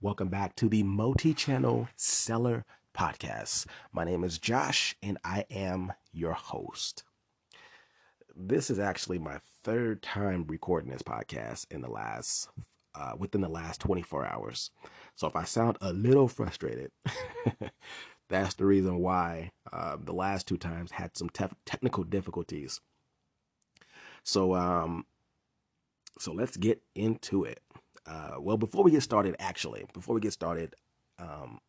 Welcome back to the Multi Channel Seller Podcast. My name is Josh and I am your host. This is actually my third time recording this podcast in the last uh, within the last 24 hours. So if I sound a little frustrated, that's the reason why uh, the last two times had some te- technical difficulties. So um, so let's get into it. Uh, well, before we get started, actually, before we get started, um,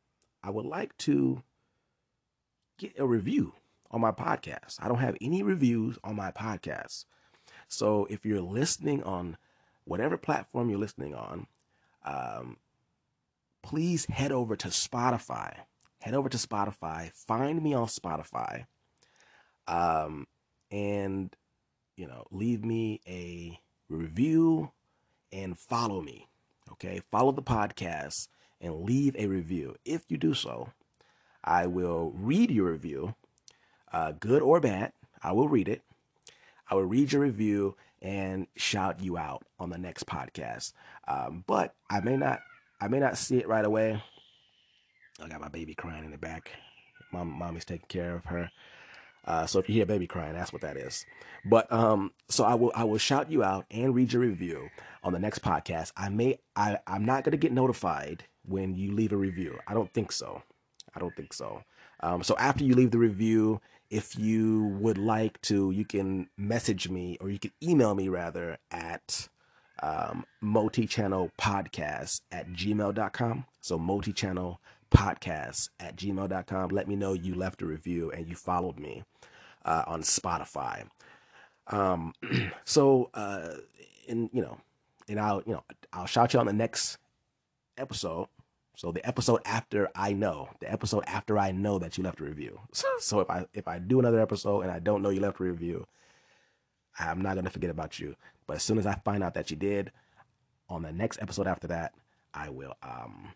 I would like to get a review on my podcast. I don't have any reviews on my podcast. So if you're listening on whatever platform you're listening on, um, please head over to Spotify. Head over to Spotify. Find me on Spotify. Um, and, you know, leave me a review and follow me. Okay, follow the podcast and leave a review. If you do so, I will read your review, uh, good or bad. I will read it. I will read your review and shout you out on the next podcast. Um, but I may not, I may not see it right away. I got my baby crying in the back. Mom, mommy's taking care of her. Uh, so if you hear baby crying, that's what that is. But um, so I will I will shout you out and read your review on the next podcast. I may I I'm not gonna get notified when you leave a review. I don't think so. I don't think so. Um, so after you leave the review, if you would like to, you can message me or you can email me rather at um, multi-channel podcast at gmail.com. So multi-channel podcast at gmail.com. Let me know you left a review and you followed me uh, on Spotify. Um, so, uh, and you know, and I'll, you know, I'll shout you on the next episode. So the episode after I know, the episode after I know that you left a review. So, so if I if I do another episode and I don't know you left a review, I'm not gonna forget about you. But as soon as I find out that you did, on the next episode after that, I will um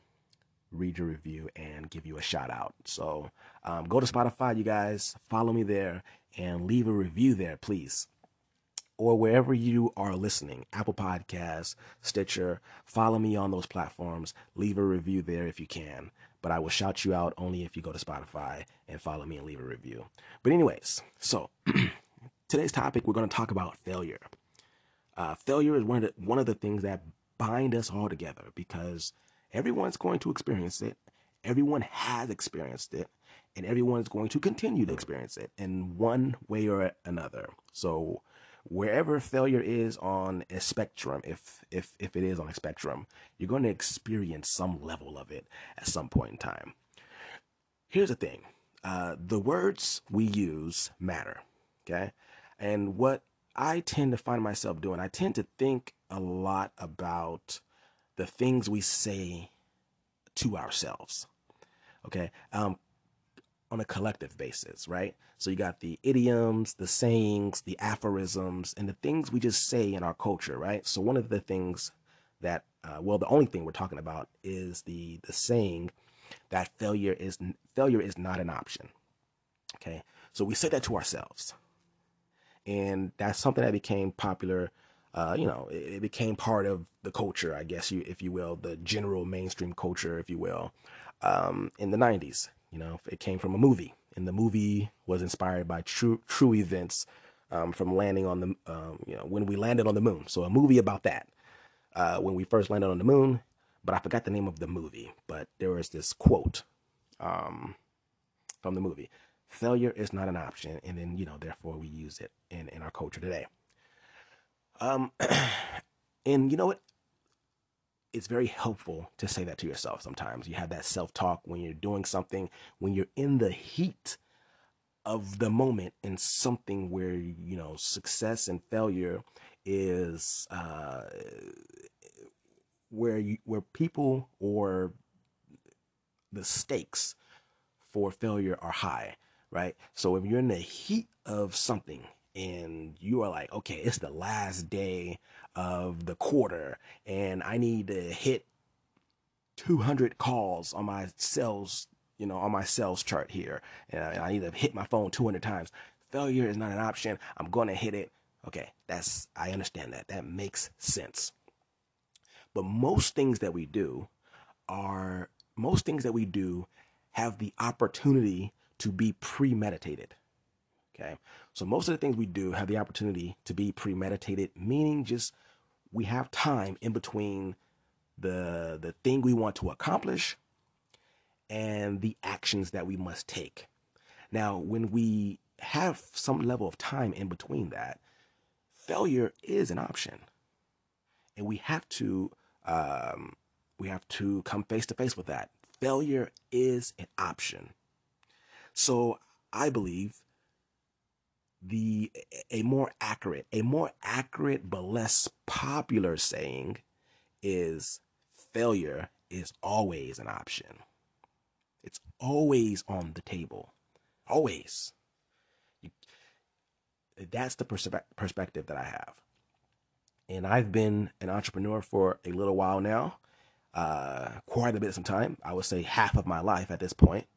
read your review and give you a shout out. So um, go to Spotify, you guys, follow me there and leave a review there, please. Or wherever you are listening, Apple Podcasts, Stitcher, follow me on those platforms. Leave a review there if you can. But I will shout you out only if you go to Spotify and follow me and leave a review. But, anyways, so today's topic, we're going to talk about failure. Uh, failure is one of the one of the things that bind us all together because Everyone's going to experience it. Everyone has experienced it, and everyone's going to continue to experience it in one way or another. So, wherever failure is on a spectrum, if if if it is on a spectrum, you're going to experience some level of it at some point in time. Here's the thing: uh, the words we use matter. Okay, and what I tend to find myself doing, I tend to think a lot about the things we say to ourselves. Okay. Um, on a collective basis, right? So you got the idioms, the sayings, the aphorisms, and the things we just say in our culture, right? So one of the things that, uh, well, the only thing we're talking about is the the saying that failure is failure is not an option. Okay, so we say that to ourselves, and that's something that became popular uh, you know, it, it, became part of the culture, I guess you, if you will, the general mainstream culture, if you will, um, in the '90s. You know, it came from a movie, and the movie was inspired by true true events um, from landing on the, um, you know, when we landed on the moon. So a movie about that, uh, when we first landed on the moon. But I forgot the name of the movie. But there was this quote um, from the movie: "Failure is not an option," and then you know, therefore, we use it in in our culture today. Um, and you know what? It's very helpful to say that to yourself sometimes. You have that self talk when you're doing something, when you're in the heat of the moment in something where, you know, success and failure is uh, where you, where people or the stakes for failure are high, right? So if you're in the heat of something and you are like, okay, it's the last day of the quarter and I need to hit 200 calls on my sales, you know, on my sales chart here. And I need to hit my phone 200 times. Failure is not an option. I'm going to hit it. Okay, that's, I understand that. That makes sense. But most things that we do are most things that we do have the opportunity to be premeditated. Okay. So most of the things we do have the opportunity to be premeditated, meaning just we have time in between the the thing we want to accomplish and the actions that we must take. Now, when we have some level of time in between that, failure is an option, and we have to um, we have to come face to face with that. Failure is an option. So I believe the a more accurate, a more accurate but less popular saying is failure is always an option. It's always on the table. Always. You, that's the perspe- perspective that I have. And I've been an entrepreneur for a little while now, uh, quite a bit of some time. I would say half of my life at this point.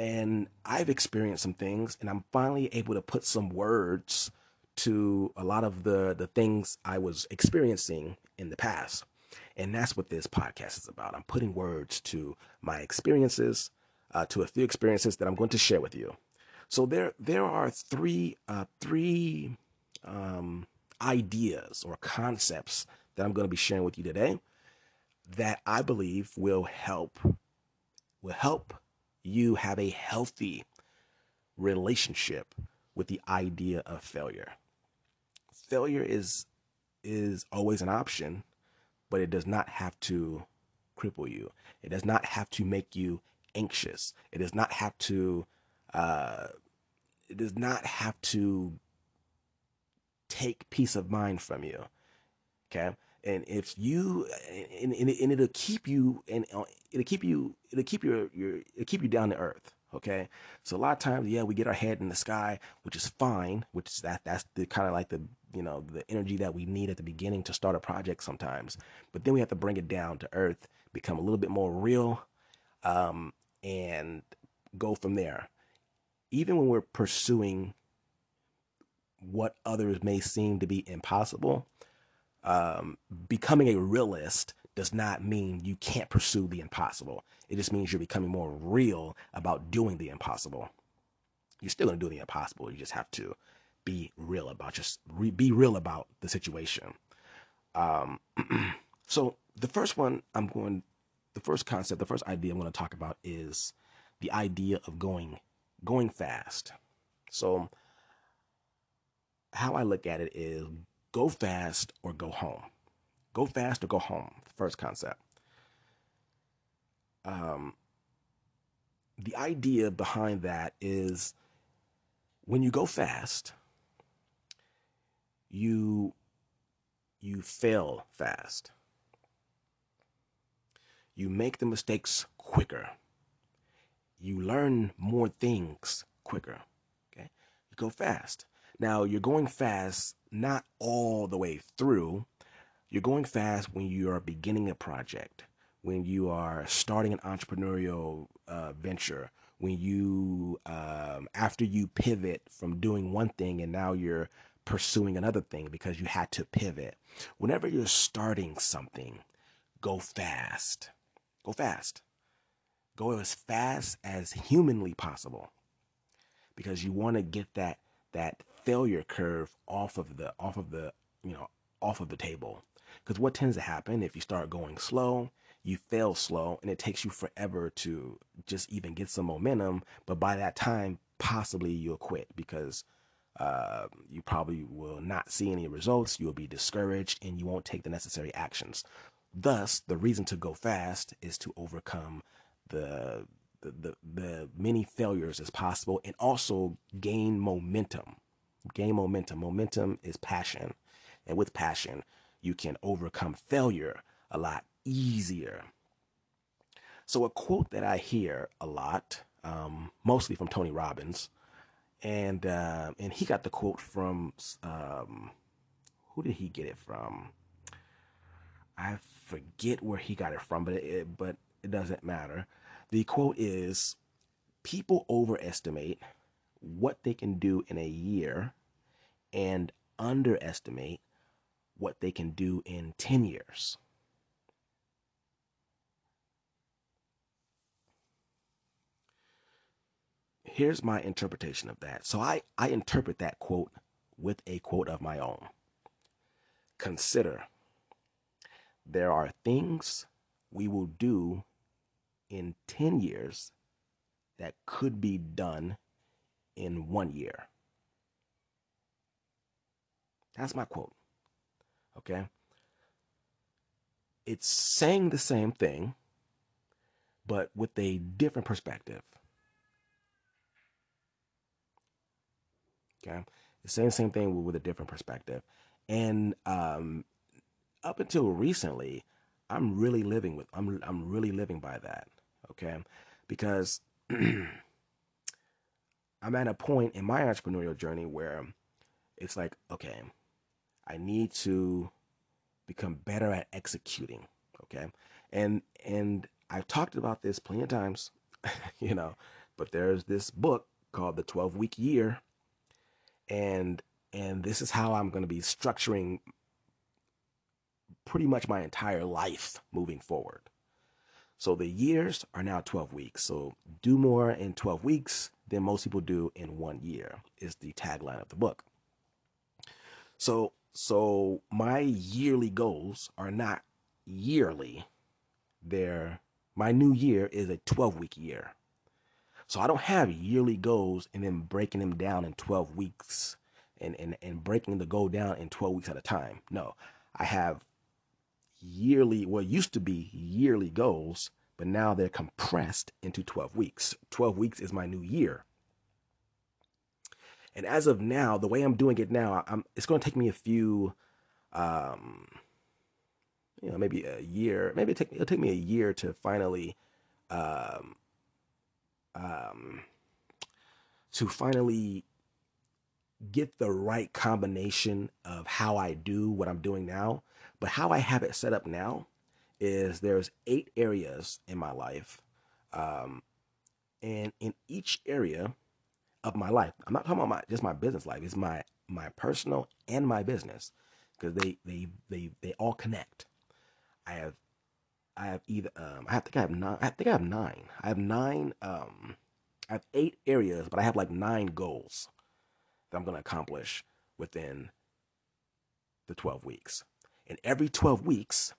And I've experienced some things, and I'm finally able to put some words to a lot of the, the things I was experiencing in the past. And that's what this podcast is about. I'm putting words to my experiences, uh, to a few experiences that I'm going to share with you. So there, there are three, uh, three um, ideas or concepts that I'm going to be sharing with you today that I believe will help, will help you have a healthy relationship with the idea of failure. Failure is is always an option, but it does not have to cripple you. It does not have to make you anxious. It does not have to uh, it does not have to take peace of mind from you. Okay? And if you and, and, and it'll keep you and uh, it'll keep you it'll keep your your it'll keep you down to earth okay? So a lot of times yeah we get our head in the sky which is fine which is that that's the kind of like the you know the energy that we need at the beginning to start a project sometimes. But then we have to bring it down to earth become a little bit more real um, and go from there. Even when we're pursuing what others may seem to be impossible um, becoming a realist does not mean you can't pursue the impossible. It just means you're becoming more real about doing the impossible. You're still going to do the impossible. You just have to be real about just re- be real about the situation. Um, so the first one I'm going, the first concept, the first idea I'm going to talk about is the idea of going going fast. So how I look at it is go fast or go home. Go fast or go home. First concept. Um, the idea behind that is when you go fast, you you fail fast. You make the mistakes quicker. You learn more things quicker. Okay? You go fast. Now, you're going fast not all the way through. You're going fast when you are beginning a project, when you are starting an entrepreneurial uh, venture, when you, um, after you pivot from doing one thing and now you're pursuing another thing because you had to pivot. Whenever you're starting something, go fast. Go fast. Go as fast as humanly possible because you want to get that that failure curve off of the off of the you know off of the table. Because what tends to happen if you start going slow you fail slow and it takes you forever to just even get some momentum but by that time possibly you'll quit because uh, you probably will not see any results you'll be discouraged and you won't take the necessary actions. Thus the reason to go fast is to overcome the the, the, the many failures as possible and also gain momentum gain momentum. Momentum is passion. And with passion, you can overcome failure a lot easier. So, a quote that I hear a lot, um, mostly from Tony Robbins, and uh, and he got the quote from um, who did he get it from? I forget where he got it from, but it, but it doesn't matter. The quote is, "People overestimate what they can do in a year and underestimate what they can do in 10 years. Here's my interpretation of that. So I, I interpret that quote with a quote of my own. Consider there are things we will do in 10 years that could be done in one year. That's my quote. Okay? It's saying the same thing, but with a different perspective. Okay? It's saying the same thing with a different perspective. And um, up until recently, I'm really living with I'm I'm really living by that. Okay? Because I'm at a point in my entrepreneurial journey where it's like, okay, I need to become better at executing. Okay. And and I've talked about this plenty of times, you know, but there's this book called The 12 Week Year. And and this is how I'm going to be structuring pretty much my entire life moving forward. So the years are now 12 weeks. So do more in 12 weeks than most people do in one year is the tagline of the book. So so my yearly goals are not yearly. They're my new year is a 12 week year. So I don't have yearly goals and then breaking them down in 12 weeks and, and, and breaking the goal down in 12 weeks at a time. No, I have yearly, what used to be yearly goals, but now they're compressed into 12 weeks. 12 weeks is my new year. And as of now, the way I'm doing it now, I'm, it's going to take me a few, um, you know, maybe a year. Maybe it take, it'll take me a year to finally, um, um, to finally get the right combination of how I do what I'm doing now. But how I have it set up now is there's eight areas in my life. Um, and in each area, of my life. I'm not talking about my just my business life. It's my my personal and my business because they they they they all connect. I have I have either um I think I have nine I think I have nine. I have nine um I have eight areas, but I have like nine goals that I'm going to accomplish within the 12 weeks. And every 12 weeks,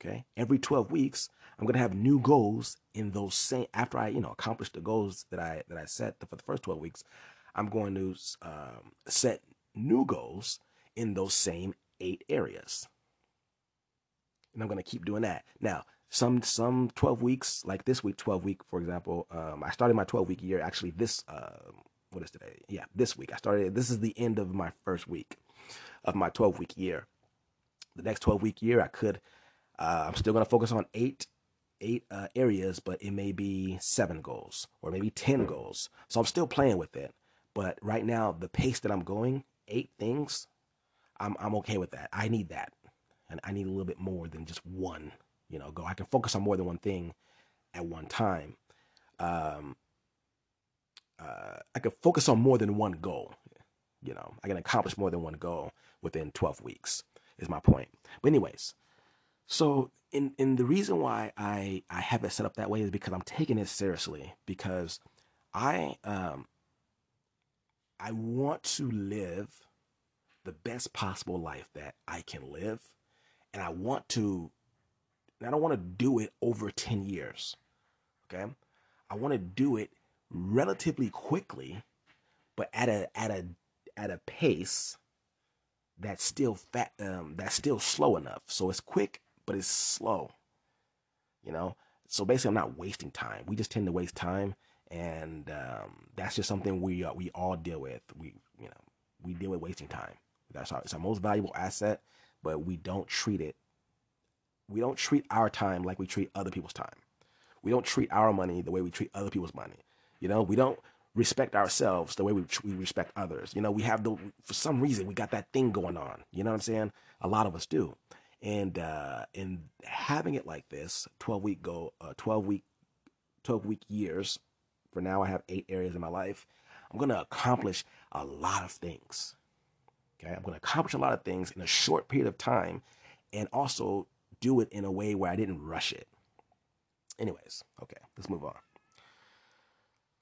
okay? Every 12 weeks, I'm going to have new goals in those same after I, you know, accomplish the goals that I that I set for the first 12 weeks. I'm going to um, set new goals in those same eight areas, and I'm going to keep doing that. Now, some some 12 weeks, like this week, 12 week, for example, um, I started my 12 week year actually this. Uh, what is today? Yeah, this week I started. This is the end of my first week of my 12 week year. The next 12 week year, I could. Uh, I'm still going to focus on eight eight uh, areas, but it may be seven goals or maybe 10 goals. So I'm still playing with it. But right now, the pace that I'm going, eight things, I'm, I'm okay with that. I need that. And I need a little bit more than just one, you know, go. I can focus on more than one thing at one time. Um, uh, I can focus on more than one goal. You know, I can accomplish more than one goal within 12 weeks, is my point. But, anyways, so in in the reason why I I have it set up that way is because I'm taking it seriously because I um I want to live the best possible life that I can live and I want to and I don't want to do it over 10 years. Okay? I want to do it relatively quickly but at a at a at a pace that's still fat um that's still slow enough. So it's quick but it's slow. You know, so basically, I'm not wasting time. We just tend to waste time, and um, that's just something we uh, we all deal with. We you know we deal with wasting time. That's our it's our most valuable asset, but we don't treat it. We don't treat our time like we treat other people's time. We don't treat our money the way we treat other people's money. You know, we don't respect ourselves the way we, we respect others. You know, we have the, for some reason, we got that thing going on. You know what I'm saying? A lot of us do and uh, and having it like this, twelve week go, uh, twelve week, twelve week years. For now, I have eight areas in my life. I'm going to accomplish a lot of things. Okay, I'm going to accomplish a lot of things in a short period of time, and also do it in a way where I didn't rush it. Anyways, okay, let's move on.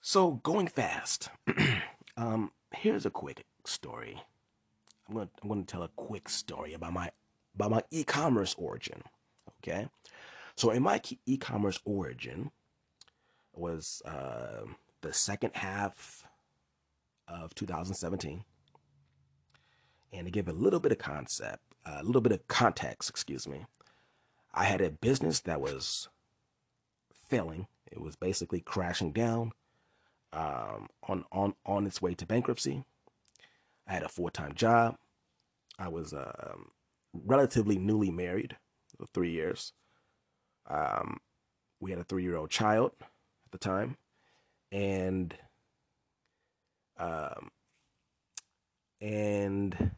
So going fast, um, here's a quick story. I'm gonna I'm gonna tell a quick story about my about my e-commerce origin. Okay, so in my e-commerce origin was uh, the second half of 2017, and to give a little bit of concept, a little bit of context, excuse me, I had a business that was failing. It was basically crashing down um, on on on its way to bankruptcy. I had a full time job. I was um, relatively newly married, three years. Um, we had a three year old child at the time, and um, and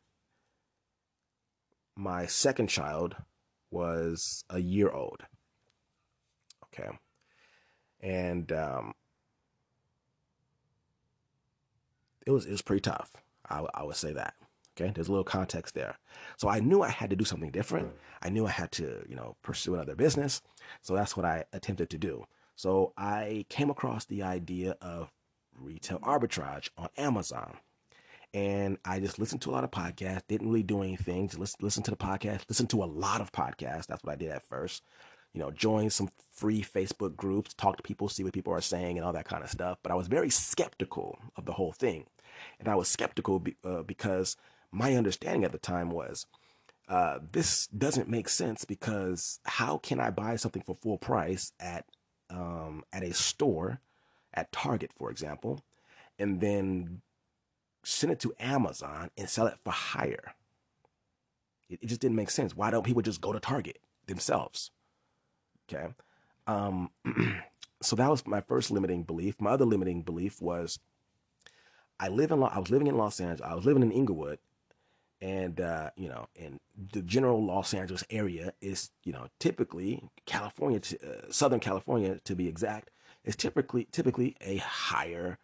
my second child was a year old. Okay, and um, it was it was pretty tough. I, I would say that. Okay, there's a little context there. So I knew I had to do something different. I knew I had to, you know, pursue another business. So that's what I attempted to do. So I came across the idea of retail arbitrage on Amazon. And I just listened to a lot of podcasts, didn't really do anything, just listen, listen to the podcast, listen to a lot of podcasts. That's what I did at first. You know, join some free Facebook groups, talk to people, see what people are saying, and all that kind of stuff. But I was very skeptical of the whole thing. And I was skeptical be, uh, because my understanding at the time was uh, this doesn't make sense because how can I buy something for full price at um, at a store, at Target, for example, and then send it to Amazon and sell it for higher? It, it just didn't make sense. Why don't people just go to Target themselves? Okay. Um, so that was my first limiting belief. My other limiting belief was I live in I was living in Los Angeles. I was living in Inglewood, and uh, you know, in the general Los Angeles area is you know typically California, uh, Southern California to be exact, is typically typically a higher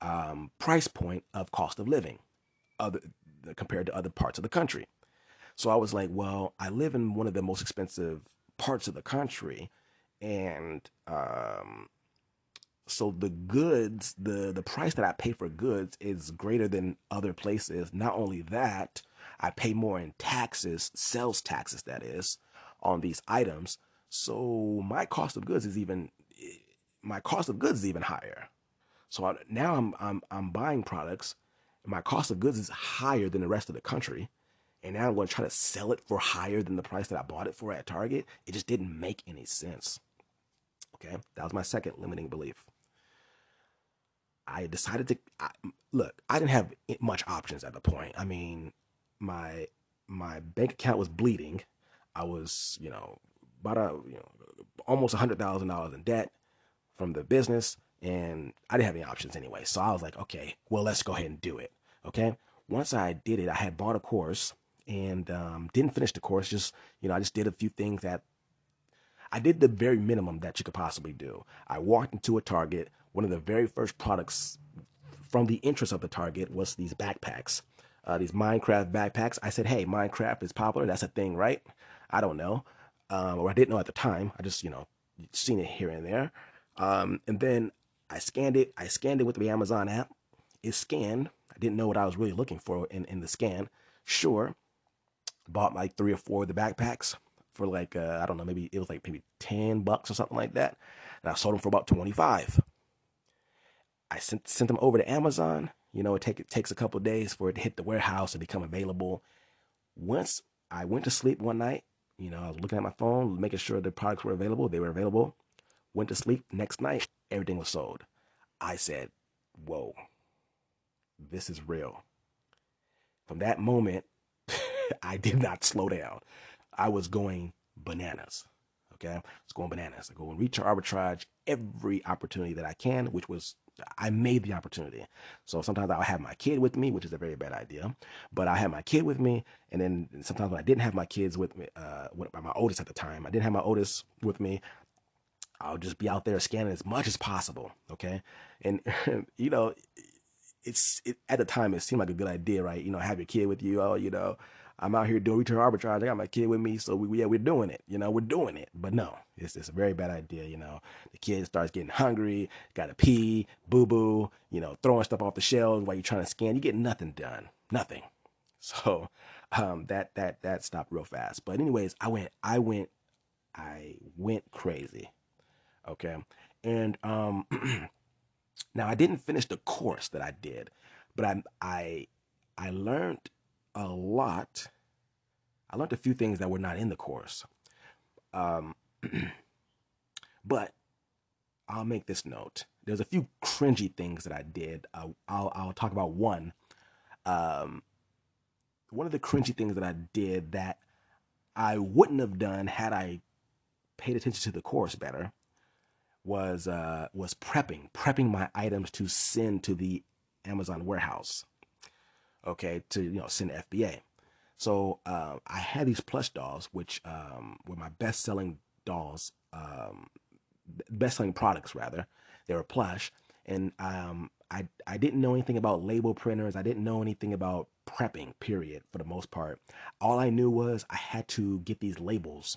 um, price point of cost of living, other compared to other parts of the country. So I was like, well, I live in one of the most expensive parts of the country, and um, so the goods, the the price that I pay for goods is greater than other places. Not only that, I pay more in taxes, sales taxes that is, on these items. So my cost of goods is even my cost of goods is even higher. So I, now I'm I'm I'm buying products, my cost of goods is higher than the rest of the country, and now I'm going to try to sell it for higher than the price that I bought it for at Target. It just didn't make any sense. Okay, that was my second limiting belief. I decided to I, look. I didn't have much options at the point. I mean, my my bank account was bleeding. I was, you know, about a you know almost a hundred thousand dollars in debt from the business, and I didn't have any options anyway. So I was like, okay, well, let's go ahead and do it. Okay. Once I did it, I had bought a course and um, didn't finish the course. Just you know, I just did a few things that I did the very minimum that you could possibly do. I walked into a Target. One of the very first products from the interest of the Target was these backpacks, uh, these Minecraft backpacks. I said, hey, Minecraft is popular. That's a thing, right? I don't know. Um, or I didn't know at the time. I just, you know, seen it here and there. Um, and then I scanned it. I scanned it with the Amazon app. It scanned. I didn't know what I was really looking for in, in the scan. Sure. Bought like three or four of the backpacks for like uh, I don't know, maybe it was like maybe ten bucks or something like that, and I sold them for about twenty five. I sent sent them over to Amazon. You know, it take it takes a couple days for it to hit the warehouse and become available. Once I went to sleep one night, you know, I was looking at my phone, making sure the products were available. They were available. Went to sleep. Next night, everything was sold. I said, "Whoa, this is real." From that moment, I did not slow down. I was going bananas. Okay, I was going bananas. I go and retail arbitrage every opportunity that I can, which was I made the opportunity. So sometimes I'll have my kid with me, which is a very bad idea. But I had my kid with me, and then sometimes when I didn't have my kids with me, uh, with my oldest at the time, I didn't have my oldest with me. I'll just be out there scanning as much as possible. Okay, and you know, it's it, at the time it seemed like a good idea, right? You know, have your kid with you. Oh, you know, I'm out here doing retail arbitrage. I got my kid with me, so we, yeah, we're doing it. You know, we're doing it. But no, it's it's a very bad idea. You know, the kid starts getting hungry, got to pee, boo boo. You know, throwing stuff off the shelves while you're trying to scan. You get nothing done, nothing. So um, that that that stopped real fast. But anyways, I went, I went, I went crazy. Okay, and um, now I didn't finish the course that I did, but I I I learned a lot. I learned a few things that were not in the course. Um, but I'll make this note. There's a few cringy things that I did. Uh, I'll I'll talk about one. Um, one of the cringy things that I did that I wouldn't have done had I paid attention to the course better was uh, was prepping, prepping my items to send to the Amazon warehouse okay, to you know send FBA. So uh, I had these plush dolls, which um, were my best-selling dolls, um, best-selling products rather. They were plush, and um, I I didn't know anything about label printers. I didn't know anything about prepping. Period. For the most part, all I knew was I had to get these labels.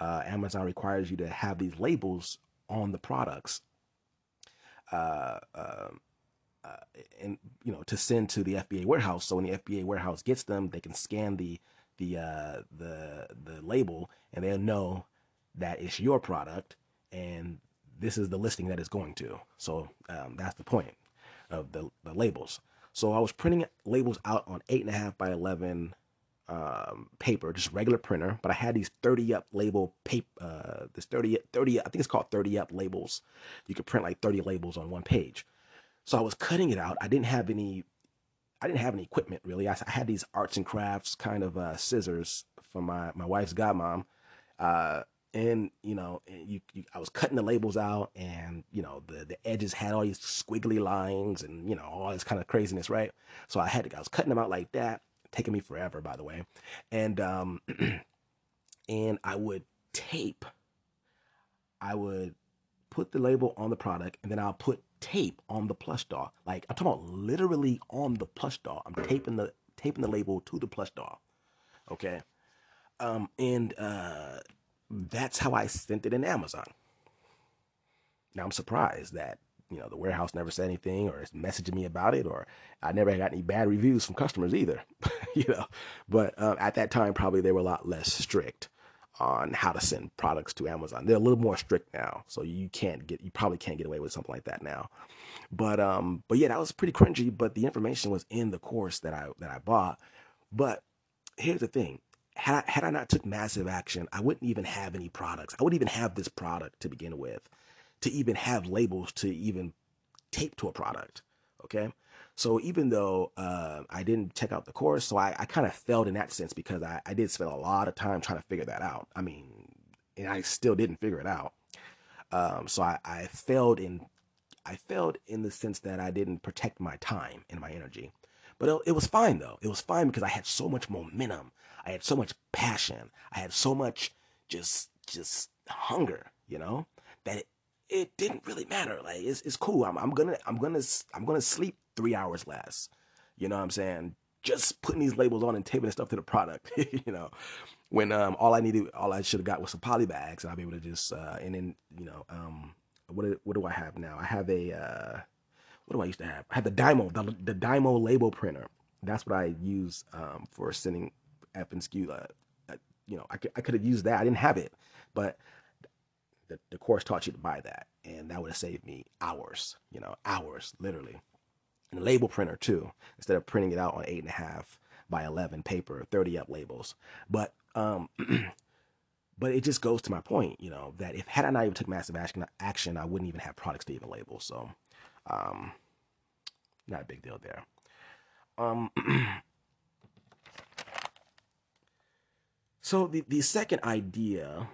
Uh, Amazon requires you to have these labels on the products. Uh, um, uh, and you know to send to the FBA warehouse. So when the FBA warehouse gets them, they can scan the the uh, the the label, and they'll know that it's your product, and this is the listing that it's going to. So um, that's the point of the the labels. So I was printing labels out on eight and a half by eleven um, paper, just regular printer, but I had these 30 up label paper, uh, this 30, 30, I think it's called 30 up labels. You could print like 30 labels on one page. So I was cutting it out. I didn't have any, I didn't have any equipment really. I, I had these arts and crafts kind of uh, scissors from my my wife's godmom, uh, and you know, you, you, I was cutting the labels out, and you know, the the edges had all these squiggly lines, and you know, all this kind of craziness, right? So I had to, I was cutting them out like that, taking me forever, by the way, and um, and I would tape. I would put the label on the product, and then I'll put tape on the plush doll. Like I'm talking about literally on the plush doll. I'm taping the taping the label to the plush doll. Okay. Um, and uh, that's how I sent it in Amazon. Now I'm surprised that you know the warehouse never said anything or is messaging me about it, or I never got any bad reviews from customers either. you know, but um, at that time probably they were a lot less strict on how to send products to Amazon. They're a little more strict now, so you can't get you probably can't get away with something like that now. But um, but yeah, that was pretty cringy. But the information was in the course that I that I bought. But here's the thing: had I, had I not took massive action, I wouldn't even have any products. I wouldn't even have this product to begin with, to even have labels to even tape to a product. Okay, so even though uh, I didn't check out the course, so I, I kind of failed in that sense because I, I did spend a lot of time trying to figure that out. I mean, and I still didn't figure it out. Um, so I, I failed in I failed in the sense that I didn't protect my time and my energy. But it, it was fine though. It was fine because I had so much momentum. I had so much passion. I had so much just just hunger, you know, that it, it didn't really matter. Like it's it's cool. I'm I'm gonna I'm gonna I'm gonna sleep three hours less. You know what I'm saying? Just putting these labels on and taping stuff to the product. you know, when um all I needed, all I should have got was some poly bags, and I'll be able to just uh and then you know um what what do I have now? I have a uh what do I used to have? I had the Dymo, the, the Dymo label printer. That's what I use um for sending FNSKU. Uh, uh, you know, I could, I could have used that. I didn't have it, but the, the course taught you to buy that, and that would have saved me hours. You know, hours literally and a label printer too, instead of printing it out on eight and a half by 11 paper, 30 up labels. But, um, but it just goes to my point, you know, that if had I not even took massive action, action, I wouldn't even have products to even label. So, um, not a big deal there. Um, so the, the second idea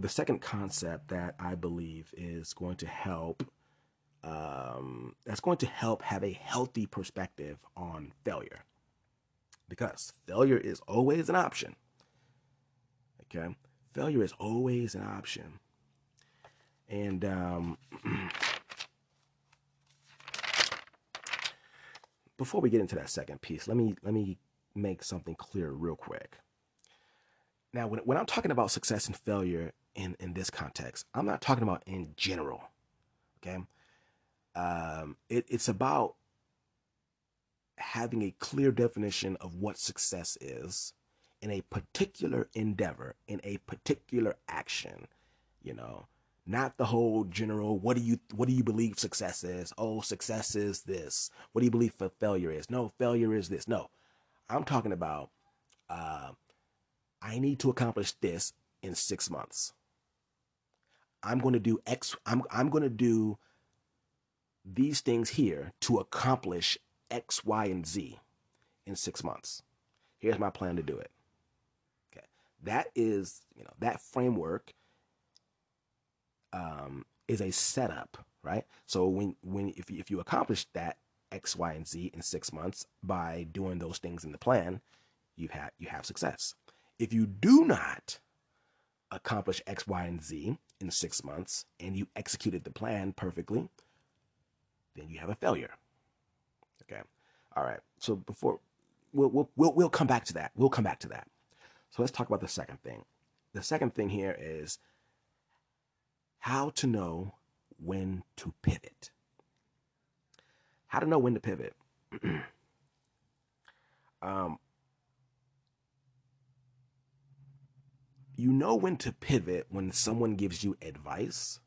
the second concept that I believe is going to help um, that's going to help have a healthy perspective on failure because failure is always an option. Okay, failure is always an option, and um, before we get into that second piece, let me let me make something clear real quick. Now, when, when I'm talking about success and failure in, in this context, I'm not talking about in general. Okay. Um, it, it's about having a clear definition of what success is in a particular endeavor, in a particular action, you know, not the whole general what do you what do you believe success is? Oh success is this. What do you believe failure is? No failure is this. No. I'm talking about uh, i need to accomplish this in six months i'm going to do x i'm, I'm going to do these things here to accomplish x y and z in six months here's my plan to do it okay that is you know that framework um, is a setup, right? So when when if you, if you accomplish that X, Y, and Z in six months by doing those things in the plan, you have you have success. If you do not accomplish X, Y, and Z in six months and you executed the plan perfectly, then you have a failure. Okay. All right. So before we'll we'll we'll, we'll come back to that. We'll come back to that. So let's talk about the second thing. The second thing here is how to know when to pivot. How to know when to pivot. um, you know when to pivot when someone gives you advice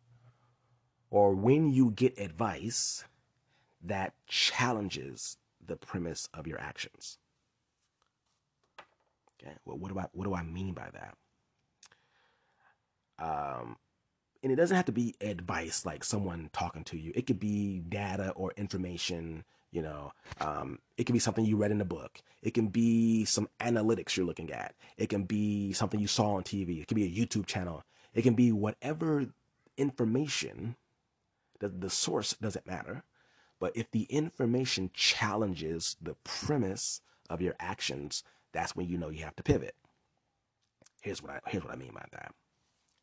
or when you get advice that challenges the premise of your actions. Okay, well, what do I what do I mean by that? Um, and it doesn't have to be advice like someone talking to you. It could be data or information. You know, um, it can be something you read in a book. It can be some analytics you're looking at. It can be something you saw on TV. It can be a YouTube channel. It can be whatever information. The, the source doesn't matter, but if the information challenges the premise of your actions, that's when you know you have to pivot. Here's what I here's what I mean by that.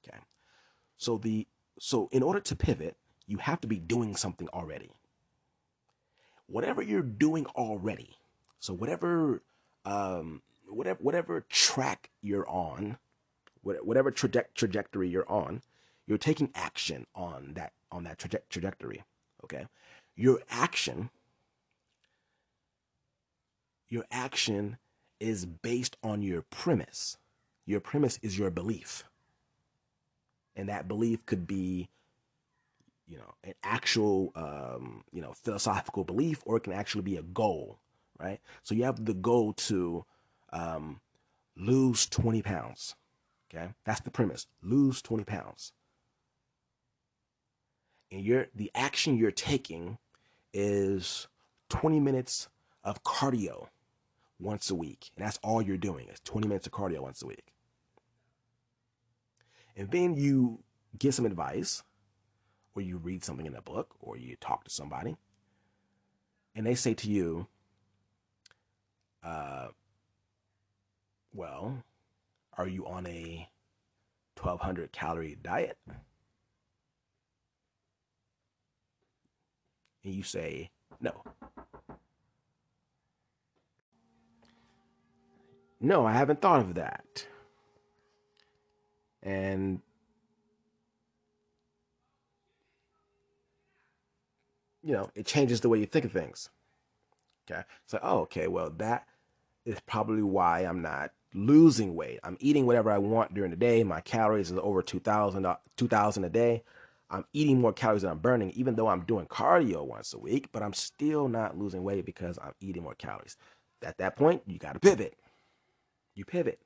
Okay. So the so in order to pivot, you have to be doing something already. Whatever you're doing already, so whatever um, whatever whatever track you're on, whatever traje- trajectory you're on, you're taking action on that on that traje- trajectory. Okay, your action, your action is based on your premise. Your premise is your belief and that belief could be you know an actual um, you know philosophical belief or it can actually be a goal right? So you have the goal to um, lose 20 pounds okay? That's the premise lose 20 pounds. And you're the action you're taking is 20 minutes of cardio once a week and that's all you're doing is 20 minutes of cardio once a week. And then you get some advice, or you read something in a book, or you talk to somebody, and they say to you, uh, well, are you on a 1200 calorie diet? And you say, no. No, I haven't thought of that and you know it changes the way you think of things. Okay? So oh okay well that is probably why i'm not losing weight. I'm eating whatever i want during the day. My calories is over 2000 uh, 2000 a day. I'm eating more calories than i'm burning even though i'm doing cardio once a week but i'm still not losing weight because i'm eating more calories. At that point you got to pivot. You pivot.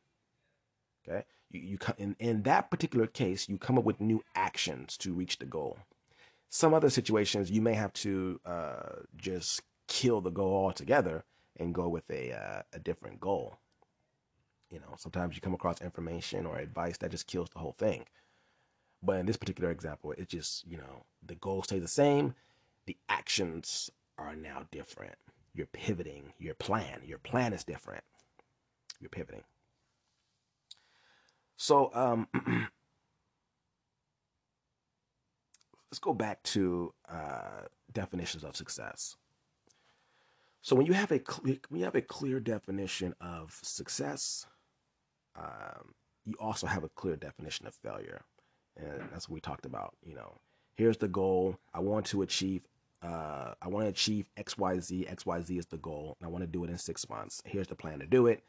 Okay? You, you in, in that particular case, you come up with new actions to reach the goal. Some other situations, you may have to uh, just kill the goal altogether and go with a, uh, a different goal. You know, sometimes you come across information or advice that just kills the whole thing. But in this particular example, it just, you know, the goal stays the same. The actions are now different. You're pivoting your plan. Your plan is different. You're pivoting. So um, let's go back to uh, definitions of success. So when you have a clear, when you have a clear definition of success, um, you also have a clear definition of failure, and that's what we talked about. You know, here's the goal. I want to achieve. Uh, I want to achieve X, Y, Z. X, Y, Z is the goal, and I want to do it in six months. Here's the plan to do it.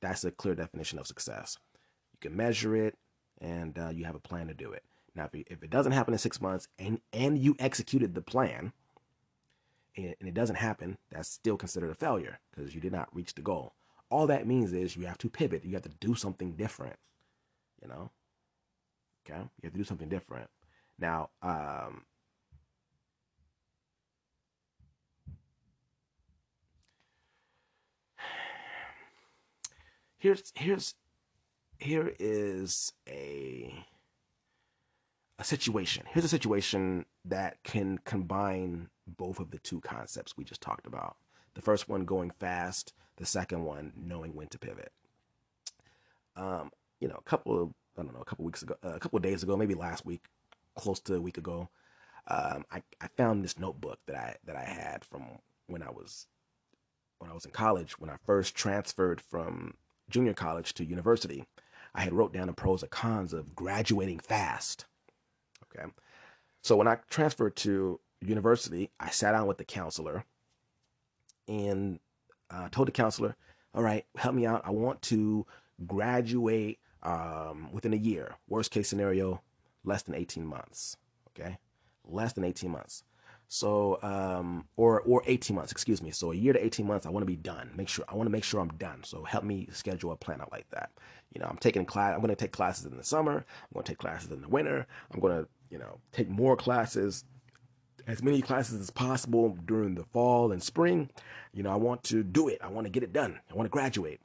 That's a clear definition of success. You can measure it, and uh, you have a plan to do it. Now, if, if it doesn't happen in six months, and and you executed the plan, and, and it doesn't happen, that's still considered a failure because you did not reach the goal. All that means is you have to pivot. You have to do something different. You know. Okay, you have to do something different. Now, um, here's here's here is a a situation. Here's a situation that can combine both of the two concepts we just talked about. The first one going fast, the second one knowing when to pivot. Um, you know, a couple of I don't know, a couple weeks ago, uh, a couple of days ago, maybe last week, close to a week ago, um, I, I found this notebook that I that I had from when I was when I was in college, when I first transferred from junior college to university. I had wrote down the pros and cons of graduating fast. Okay. So when I transferred to university, I sat down with the counselor and uh, told the counselor, all right, help me out. I want to graduate um, within a year. Worst case scenario, less than 18 months. Okay. Less than 18 months. So, um, or or 18 months, excuse me. So a year to 18 months, I want to be done. Make sure I want to make sure I'm done. So help me schedule a plan out like that. You know, I'm taking class. I'm going to take classes in the summer. I'm going to take classes in the winter. I'm going to, you know, take more classes, as many classes as possible during the fall and spring. You know, I want to do it. I want to get it done. I want to graduate.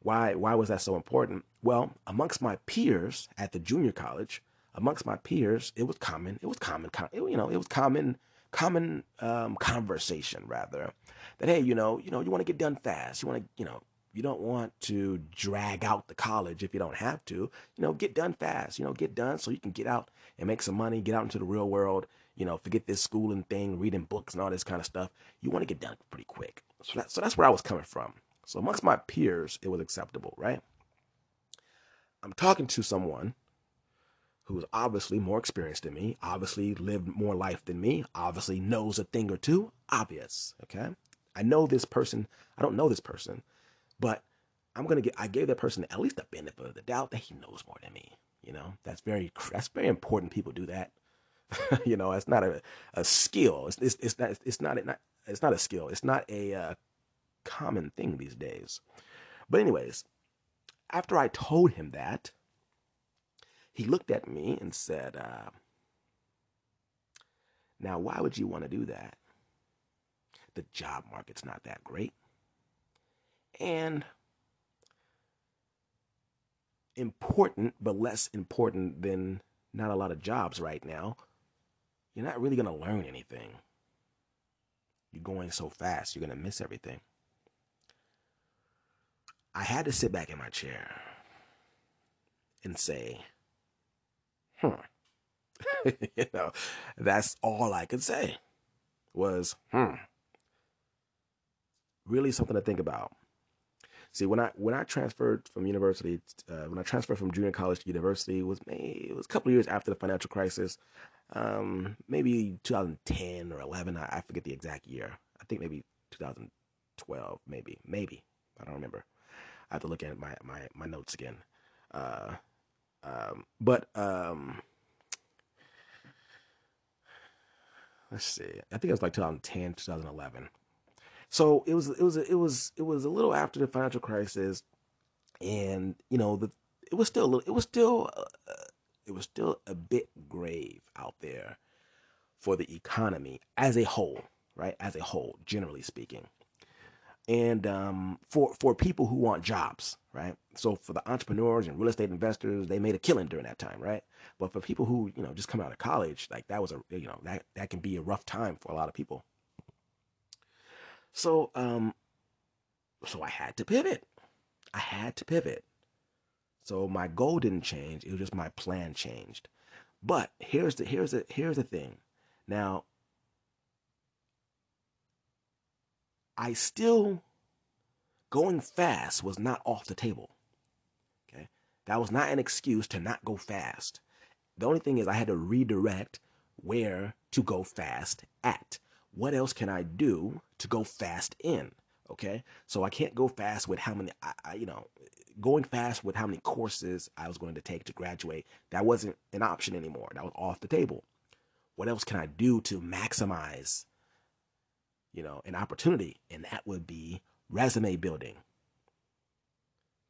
Why? Why was that so important? Well, amongst my peers at the junior college, amongst my peers, it was common. It was common. You know, it was common common um, conversation rather that hey you know you know you want to get done fast you want to you know you don't want to drag out the college if you don't have to you know get done fast you know get done so you can get out and make some money get out into the real world you know forget this schooling thing reading books and all this kind of stuff you want to get done pretty quick so, that, so that's where i was coming from so amongst my peers it was acceptable right i'm talking to someone who's obviously more experienced than me, obviously lived more life than me, obviously knows a thing or two. Obvious, okay? I know this person. I don't know this person, but I'm gonna get. I gave that person at least the benefit of the doubt that he knows more than me. You know, that's very that's very important. People do that. you know, it's not a, a skill. It's, it's it's not it's not not it's not a skill. It's not a uh, common thing these days. But anyways, after I told him that, he looked at me and said, uh, Now, why would you want to do that? The job market's not that great. And important, but less important than not a lot of jobs right now, you're not really going to learn anything. You're going so fast, you're going to miss everything. I had to sit back in my chair and say, hmm. you know, that's all I could say was, hmm. Really something to think about. See, when I when I transferred from university, uh, when I transferred from junior college to university, it was maybe it was a couple of years after the financial crisis, um, maybe 2010 or 11. I, I forget the exact year. I think maybe 2012, maybe, maybe. I don't remember. I have to look at my my my notes again. Uh, um, but um, let's see. I think it was like 2010, 2011. So it was it was it was it was a little after the financial crisis, and you know the it was still it was still uh, it was still a bit grave out there for the economy as a whole, right? As a whole, generally speaking and um, for for people who want jobs, right? So for the entrepreneurs and real estate investors, they made a killing during that time, right? But for people who you know just come out of college, like that was a you know that that can be a rough time for a lot of people. So um, so I had to pivot. I had to pivot. So my goal didn't change. It was just my plan changed. But here's the here's the here's the thing. Now I still going fast was not off the table. Okay. That was not an excuse to not go fast. The only thing is I had to redirect where to go fast at. What else can I do to go fast in? Okay. So I can't go fast with how many, I, I, you know, going fast with how many courses I was going to take to graduate. That wasn't an option anymore. That was off the table. What else can I do to maximize, you know, an opportunity? And that would be resume building.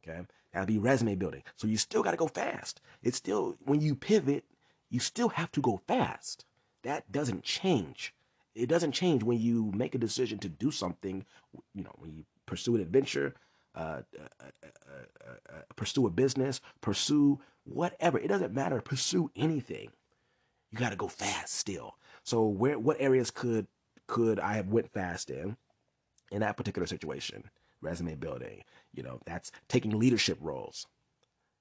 Okay. That'd be resume building. So you still got to go fast. It's still, when you pivot, you still have to go fast. That doesn't change. It doesn't change when you make a decision to do something, you know, when you pursue an adventure, uh, uh, uh, pursue a business, pursue whatever. It doesn't matter. Pursue anything. You got to go fast still. So where, what areas could could I have went fast in, in that particular situation? Resume building. You know, that's taking leadership roles.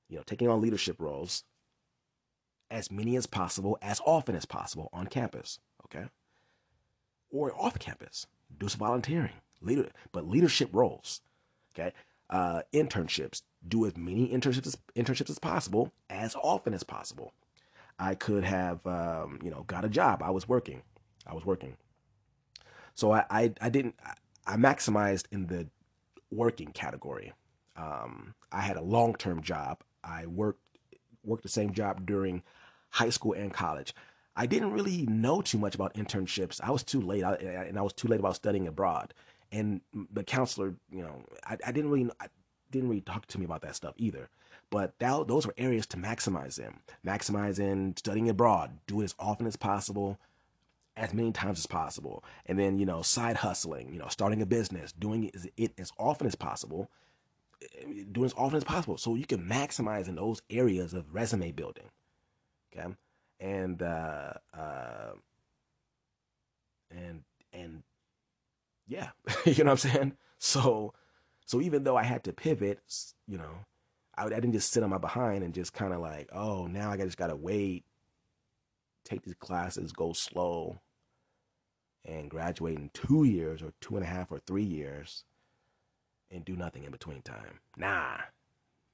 You know, taking on leadership roles as many as possible, as often as possible on campus. Okay, or off campus. Do some volunteering. Leader, but leadership roles. Okay. Uh, internships. Do as many internships as, internships as possible, as often as possible. I could have, um, you know, got a job. I was working. I was working. So I, I, I didn't, I maximized in the working category. Um, I had a long term job. I worked worked the same job during high school and college. I didn't really know too much about internships. I was too late, I, and I was too late about studying abroad and the counselor, you know, I, I didn't really, I didn't really talk to me about that stuff either. But that, those were areas to maximize in, maximize in studying abroad, do it as often as possible, as many times as possible, and then you know, side hustling, you know, starting a business, doing it, it as often as possible, doing as often as possible, so you can maximize in those areas of resume building. Okay, and uh, uh, and and yeah, you know what I'm saying? So, so even though I had to pivot, you know, I, I didn't just sit on my behind and just kind of like, oh, now I just gotta wait, take these classes, go slow, and graduate in two years or two and a half or three years, and do nothing in between time. Nah,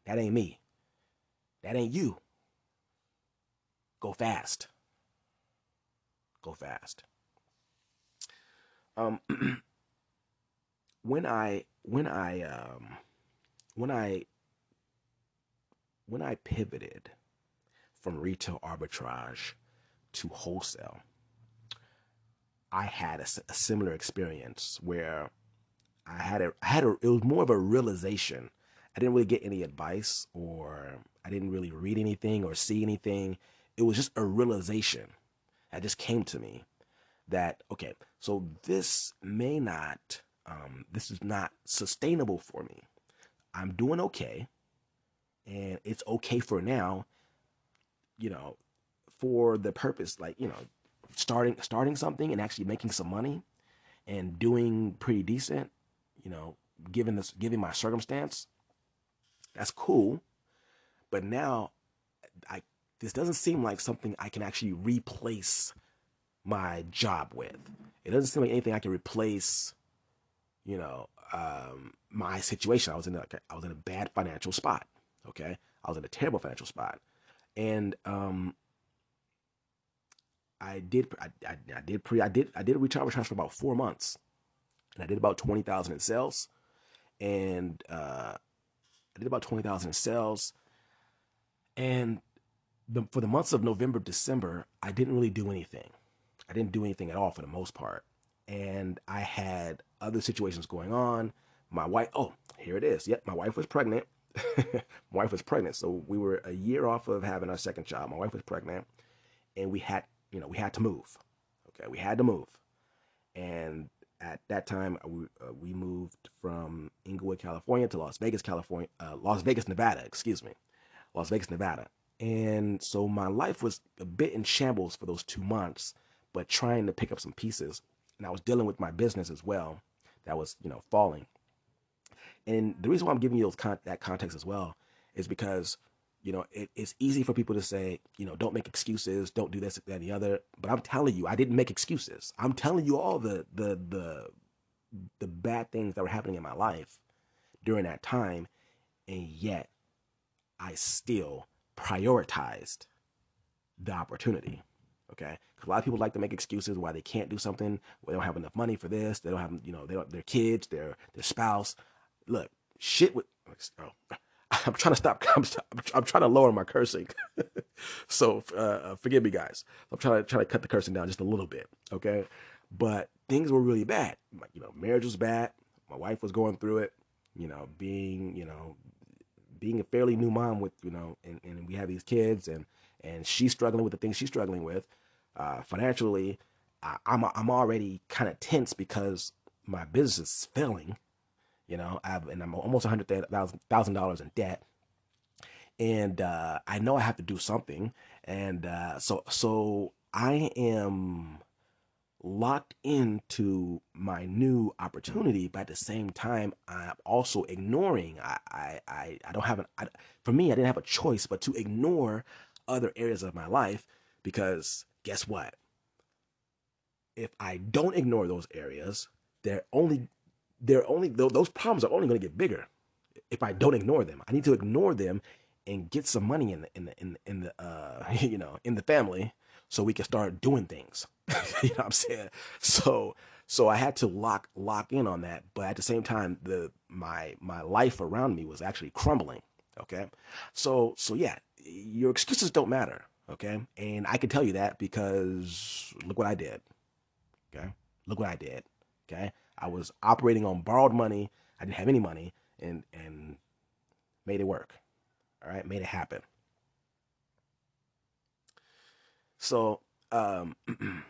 that ain't me. That ain't you. Go fast. Go fast. Um. when I when I um, when I when I pivoted from retail arbitrage to wholesale, I had a, a similar experience where I had a I had a it was more of a realization. I didn't really get any advice or I didn't really read anything or see anything. It was just a realization that just came to me that okay, so this may not um, this is not sustainable for me. I'm doing okay, and it's okay for now. You know, for the purpose, like you know, starting starting something and actually making some money, and doing pretty decent. You know, given this, given my circumstance, that's cool. But now, I this doesn't seem like something I can actually replace my job with. It doesn't seem like anything I can replace you know, um, my situation. I was in a, I was in a bad financial spot. Okay, I was in a terrible financial spot, and um, I did I, I, I did pre I did I did a retail arbitrage for about four months, and I did about twenty thousand in sales, and uh, I did about twenty thousand in sales, and the, for the months of November December I didn't really do anything. I didn't do anything at all for the most part, and I had other situations going on. My wife, oh, here it is. Yep, my wife was pregnant. my wife was pregnant. So we were a year off of having our second child. My wife was pregnant and we had, you know, we had to move. Okay, we had to move. And at that time, uh, we, uh, we moved from Inglewood, California to Las Vegas, California, uh, Las Vegas, Nevada, excuse me, Las Vegas, Nevada. And so my life was a bit in shambles for those two months, but trying to pick up some pieces. And I was dealing with my business as well that was, you know, falling. And the reason why I'm giving you those con- that context as well is because, you know, it, it's easy for people to say, you know, don't make excuses, don't do this, that, and the other. But I'm telling you, I didn't make excuses. I'm telling you all the the the the bad things that were happening in my life during that time, and yet I still prioritized the opportunity. Okay, because a lot of people like to make excuses why they can't do something. They don't have enough money for this. They don't have, you know, they don't, their kids, their their spouse. Look, shit with. Oh, I'm trying to stop. I'm, I'm trying to lower my cursing. so uh, uh, forgive me, guys. I'm trying to try to cut the cursing down just a little bit. Okay, but things were really bad. You know, marriage was bad. My wife was going through it. You know, being you know being a fairly new mom with you know, and, and we have these kids, and and she's struggling with the things she's struggling with uh, financially. I, I'm I'm already kind of tense because my business is failing. You know, I've, and I'm almost a hundred thousand dollars in debt, and uh, I know I have to do something, and uh, so so I am locked into my new opportunity, but at the same time, I'm also ignoring. I I I, don't have an. I, for me, I didn't have a choice but to ignore other areas of my life because guess what? If I don't ignore those areas, they're only they're only those problems are only going to get bigger if I don't ignore them. I need to ignore them and get some money in the in the in the, in the uh you know in the family so we can start doing things. you know what I'm saying? So so I had to lock lock in on that, but at the same time, the my my life around me was actually crumbling. Okay, so so yeah, your excuses don't matter. Okay, and I can tell you that because look what I did. Okay, look what I did. Okay, I was operating on borrowed money. I didn't have any money, and and made it work. All right, made it happen. So um,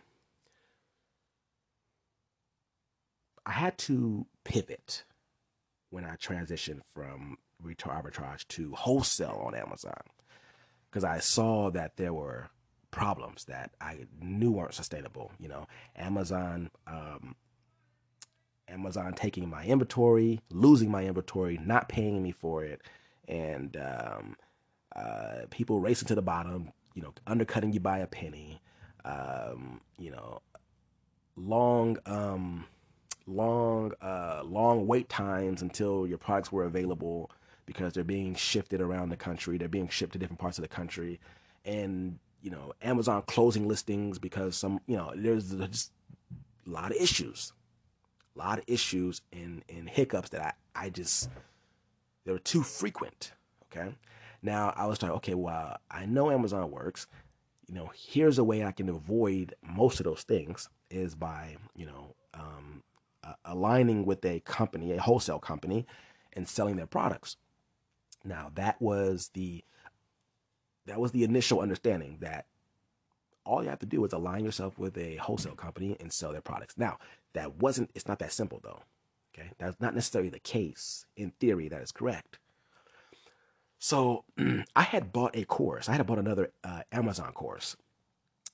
I had to pivot when I transitioned from retail arbitrage to wholesale on Amazon because I saw that there were problems that I knew weren't sustainable. You know, Amazon, um, Amazon taking my inventory, losing my inventory, not paying me for it, and um, uh, people racing to the bottom, you know, undercutting you by a penny, um, you know, long, um, long, uh, long wait times until your products were available because they're being shifted around the country. They're being shipped to different parts of the country, and you know, Amazon closing listings because some, you know, there's just a lot of issues, a lot of issues and and hiccups that I I just they were too frequent. Okay, now I was like, okay, well, I know Amazon works. You know, here's a way I can avoid most of those things is by, you know, um, uh, aligning with a company, a wholesale company, and selling their products. Now that was the that was the initial understanding that all you have to do is align yourself with a wholesale company and sell their products. Now that wasn't it's not that simple though. Okay, that's not necessarily the case. In theory, that is correct. So I had bought a course. I had bought another uh, Amazon course,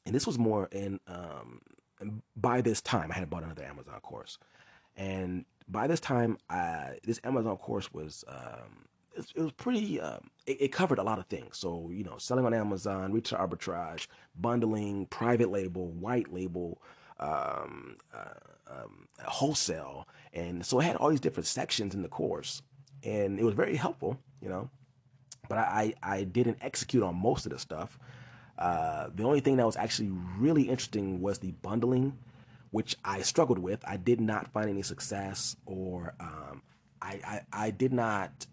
and this was more in. Um, by this time, I had bought another Amazon course, and by this time, uh, this Amazon course was. Um, it, it was pretty. Um, it, it, covered a lot of things. So you know, selling on Amazon, retail arbitrage, bundling, private label, white label, um, uh, um, wholesale, and so it had all these different sections in the course, and it was very helpful. You know, but I, I didn't execute on most of the stuff. Uh, the only thing that was actually really interesting was the bundling, which I struggled with. I did not find any success, or um, I, I, I did not,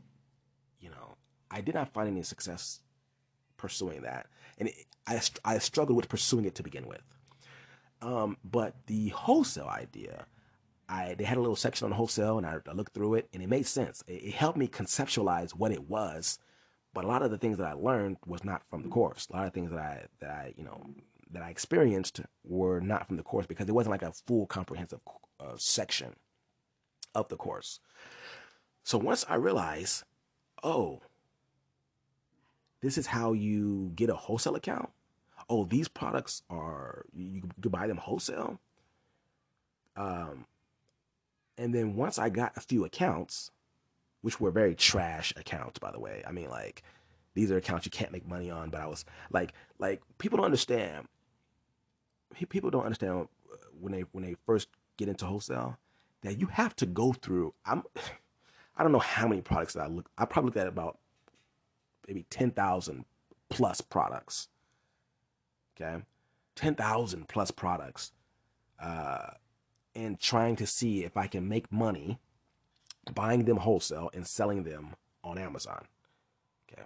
you know, I did not find any success pursuing that, and it, I I struggled with pursuing it to begin with. Um, but the wholesale idea, I they had a little section on wholesale, and I, I looked through it, and it made sense. It, it helped me conceptualize what it was but a lot of the things that I learned was not from the course. A lot of things that I that I you know that I experienced were not from the course because it wasn't like a full comprehensive uh, section of the course. So once I realized, oh, this is how you get a wholesale account. Oh, these products are you can buy them wholesale. Um, and then once I got a few accounts, which were very trash accounts, by the way. I mean, like these are accounts you can't make money on. But I was like, like people don't understand. People don't understand uh, when they when they first get into wholesale. that you have to go through. I'm, I don't know how many products that I look. I probably looked at about maybe ten thousand plus products. Okay, ten thousand plus products, uh, and trying to see if I can make money buying them wholesale and selling them on Amazon. Okay,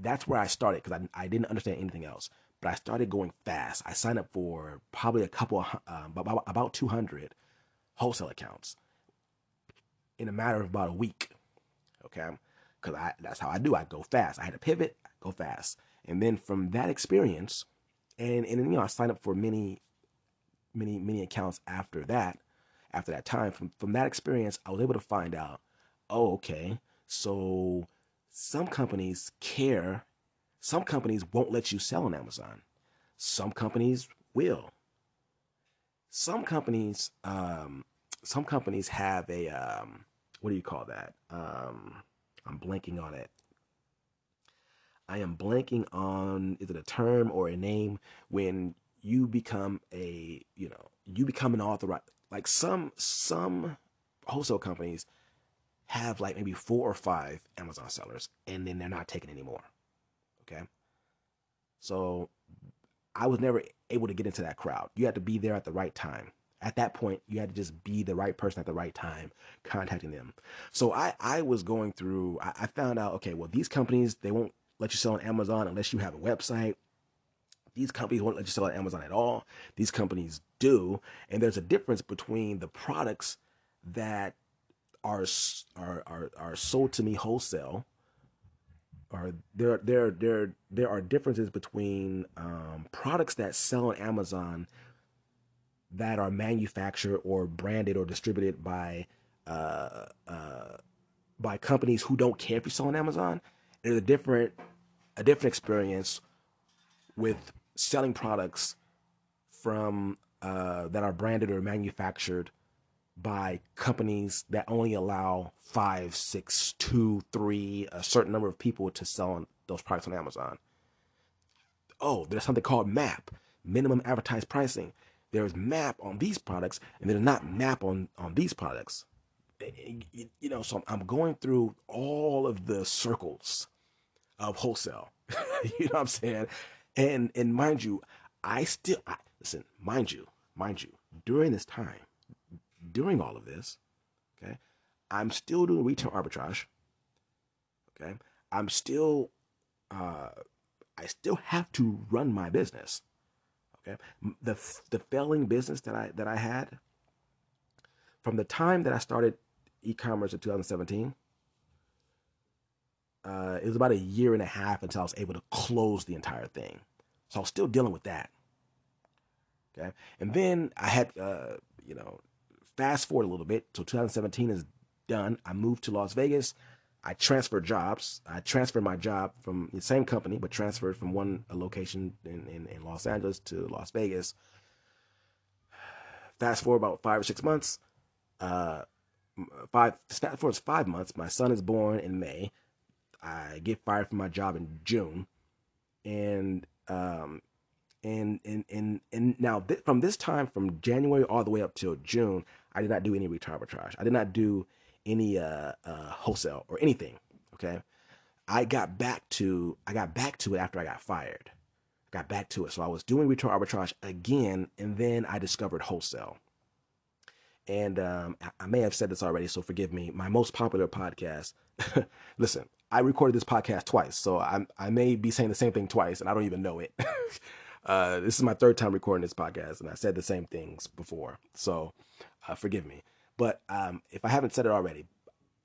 that's where I started because I, I didn't understand anything else. But I started going fast. I signed up for probably a couple, of, um, about about two hundred wholesale accounts in a matter of about a week. Okay, because I that's how I do. I go fast. I had to pivot, go fast, and then from that experience, and and you know I signed up for many, many many accounts after that. After that time, from from that experience, I was able to find out. Oh, okay. So some companies care. Some companies won't let you sell on Amazon. Some companies will. Some companies, um, some companies have a um, what do you call that? Um, I'm blanking on it. I am blanking on is it a term or a name when you become a you know you become an author like some some wholesale companies have like maybe four or five Amazon sellers and then they're not taking anymore. Okay. So I was never able to get into that crowd. You had to be there at the right time. At that point, you had to just be the right person at the right time, contacting them. So I, I was going through, I, I found out, okay, well, these companies, they won't let you sell on Amazon unless you have a website. These companies won't let you sell on Amazon at all. These companies do. And there's a difference between the products that are are are, are sold to me wholesale or there there there there are differences between um, products that sell on Amazon that are manufactured or branded or distributed by uh, uh, by companies who don't care if you sell on Amazon. There's a different a different experience with selling products from uh, that are branded or manufactured by companies that only allow five, six, two, three, a certain number of people to sell those products on Amazon. Oh, there's something called MAP, minimum advertised pricing. There's MAP on these products, and there's not MAP on on these products. You know, so I'm going through all of the circles of wholesale. you know what I'm saying? And and mind you, I still I, listen. Mind you, mind you, during this time, during all of this, okay, I'm still doing retail arbitrage. Okay, I'm still, uh, I still have to run my business. Okay, the the failing business that I that I had from the time that I started e-commerce in 2017. Uh, it was about a year and a half until I was able to close the entire thing. So I was still dealing with that. Okay. And then I had, uh, you know, fast forward a little bit. So 2017 is done. I moved to Las Vegas. I transferred jobs. I transferred my job from the same company, but transferred from one location in, in, in Los Angeles to Las Vegas. Fast forward about five or six months. Uh, five fast forward five months. My son is born in May. I get fired from my job in June, and um, and and and and now th- from this time from January all the way up till June, I did not do any retail arbitrage. I did not do any uh, uh, wholesale or anything. Okay, I got back to I got back to it after I got fired. I got back to it, so I was doing retail arbitrage again, and then I discovered wholesale. And um, I may have said this already, so forgive me. My most popular podcast. listen, I recorded this podcast twice, so I I may be saying the same thing twice, and I don't even know it. uh, this is my third time recording this podcast, and I said the same things before. So uh, forgive me. But um, if I haven't said it already,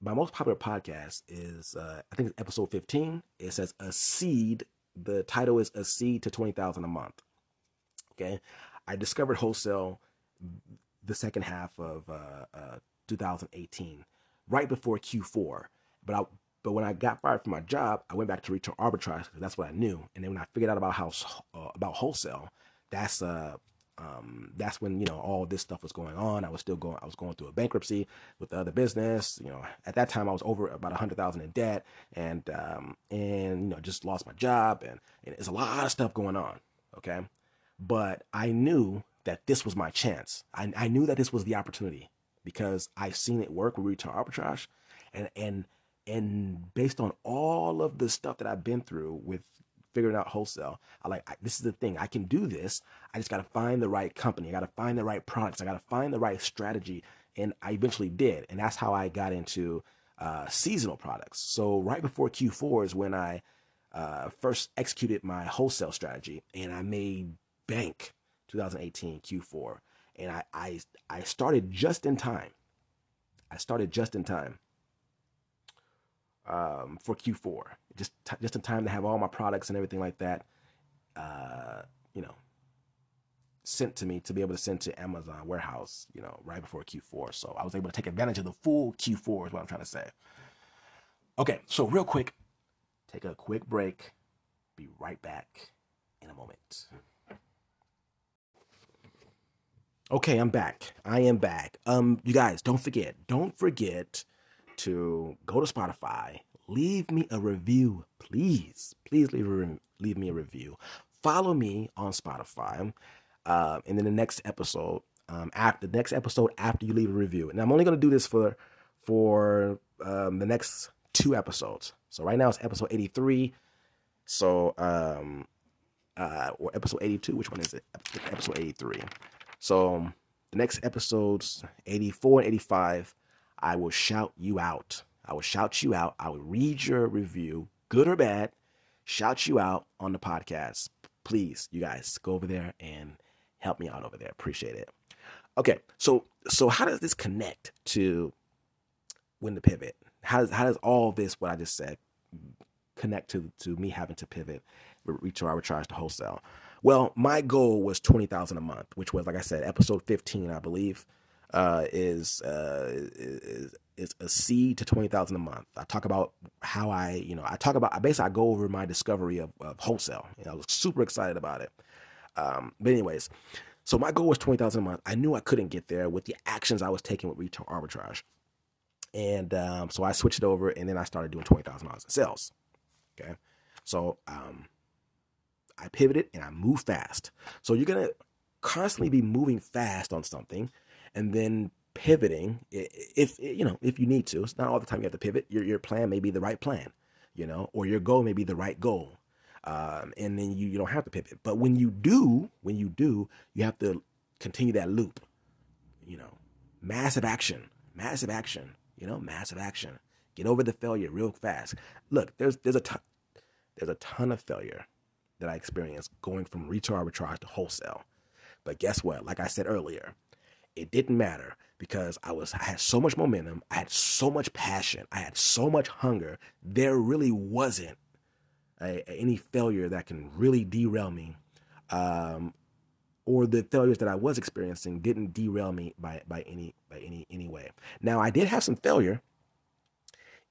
my most popular podcast is uh, I think it's episode 15. It says a seed. The title is a seed to 20,000 a month. Okay. I discovered wholesale the second half of uh, uh, 2018, right before Q4. But I, but when I got fired from my job, I went back to retail arbitrage because that's what I knew. And then when I figured out about how uh, about wholesale, that's uh um, that's when you know all this stuff was going on. I was still going. I was going through a bankruptcy with the other business. You know, at that time I was over about a hundred thousand in debt, and um, and you know just lost my job, and, and there's a lot of stuff going on. Okay, but I knew that this was my chance. I, I knew that this was the opportunity. because I've seen it work with retail arbitrage, and and and based on all of the stuff that I've been through with figuring out wholesale, I like I, this is the thing. I can do this. I just got to find the right company. I got to find the right products. I got to find the right strategy, and I eventually did, and that's how I got into uh, seasonal products. So right before Q4 is when I uh, first executed my wholesale strategy, and I made bank 2018 Q4, and I I I started just in time. I started just in time um, for Q4, just t- just in time to have all my products and everything like that, uh, you know, sent to me to be able to send to Amazon warehouse, you know, right before Q4. So I was able to take advantage of the full Q4 is what I'm trying to say. Okay, so real quick, take a quick break. Be right back in a moment. Okay, I'm back. I am back. Um, you guys, don't forget, don't forget to go to Spotify, leave me a review, please. Please leave a, leave me a review. Follow me on Spotify. Uh, and then the next episode, um, after the next episode after you leave a review, and I'm only going to do this for for um, the next two episodes. So right now it's episode 83. So um, uh, or episode 82. Which one is it? Episode 83. So the next episodes 84 and 85 I will shout you out. I will shout you out. I will read your review, good or bad, shout you out on the podcast. Please, you guys, go over there and help me out over there. Appreciate it. Okay, so so how does this connect to when to pivot? How does how does all this what I just said connect to to me having to pivot, retail arbitrage to wholesale? Well, my goal was twenty thousand a month, which was like I said, episode fifteen, I believe uh, is, uh, is is a seed to twenty thousand a month. I talk about how I, you know, I talk about. I basically I go over my discovery of, of wholesale. I was super excited about it. Um, but anyways, so my goal was twenty thousand a month. I knew I couldn't get there with the actions I was taking with retail arbitrage, and um, so I switched it over, and then I started doing twenty thousand dollars in sales. Okay, so um, I pivoted and I moved fast. So you're gonna constantly be moving fast on something and then pivoting if you know if you need to it's not all the time you have to pivot. Your, your plan may be the right plan you know or your goal may be the right goal um, and then you, you don't have to pivot. But when you do when you do you have to continue that loop you know. Massive action massive action you know massive action. Get over the failure real fast. Look there's there's a ton there's a ton of failure that i experienced going from retail arbitrage to wholesale. But guess what? Like i said earlier it didn't matter because I was I had so much momentum, I had so much passion, I had so much hunger. There really wasn't a, any failure that can really derail me, um, or the failures that I was experiencing didn't derail me by by any by any any way. Now I did have some failure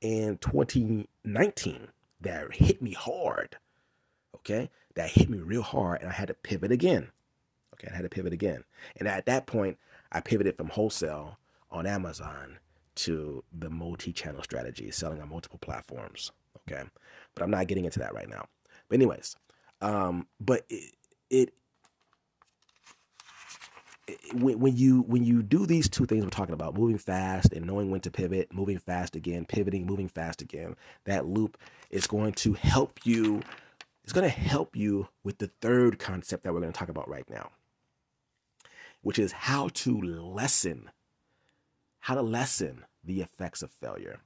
in 2019 that hit me hard. Okay, that hit me real hard, and I had to pivot again. Okay, I had to pivot again, and at that point I pivoted from wholesale on Amazon to the multi-channel strategy, selling on multiple platforms. Okay, but I'm not getting into that right now. But anyways, um, but it, it, when you when you do these two things we're talking about, moving fast and knowing when to pivot, moving fast again, pivoting, moving fast again, that loop is going to help you. It's going to help you with the third concept that we're going to talk about right now which is how to lessen, how to lessen the effects of failure.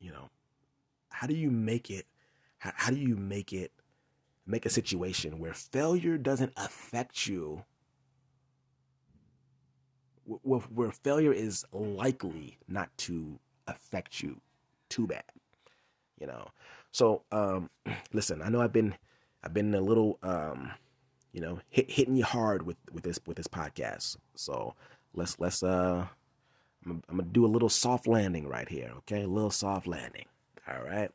You know, how do you make it, how, how do you make it, make a situation where failure doesn't affect you where, where failure is likely not to affect you too bad you know so um listen i know i've been i've been a little um you know, hit, hitting you hard with with this with this podcast. So let's let's uh, I'm, I'm gonna do a little soft landing right here. Okay, a little soft landing. All right.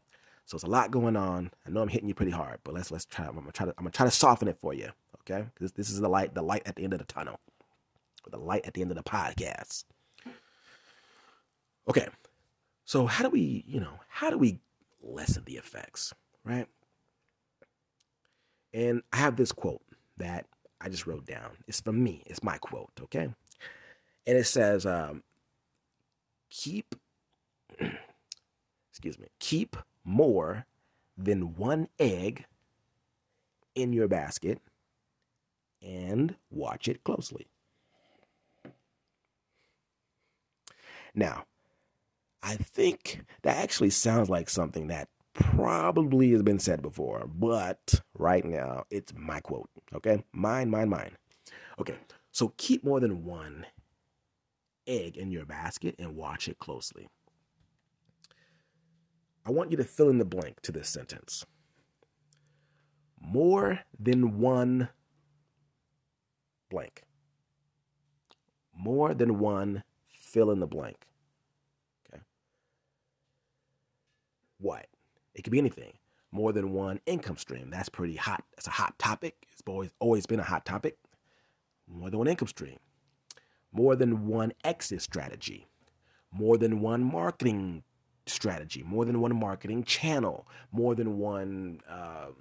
So it's a lot going on. I know I'm hitting you pretty hard, but let's let's try. I'm gonna try to I'm gonna try to soften it for you. Okay, this this is the light the light at the end of the tunnel, the light at the end of the podcast. Okay, so how do we you know how do we lessen the effects, right? And I have this quote that I just wrote down. It's from me. It's my quote, okay? and it says, um, keep, excuse me, keep more than one egg in your basket and watch it closely. Now, I think that actually sounds like something that probably has been said before, but right now it's my quote. Okay? Mine, mine, mine. Okay, so keep more than one egg in your basket and watch it closely. I want you to fill in the blank to this sentence. More than one blank. More than one fill in the blank. Okay. What? It could be anything. More than one income stream. That's pretty hot. That's a hot topic. It's always always been a hot topic. More than one income stream. More than one exit strategy. More than one marketing strategy. More than one marketing channel. More than one. Um,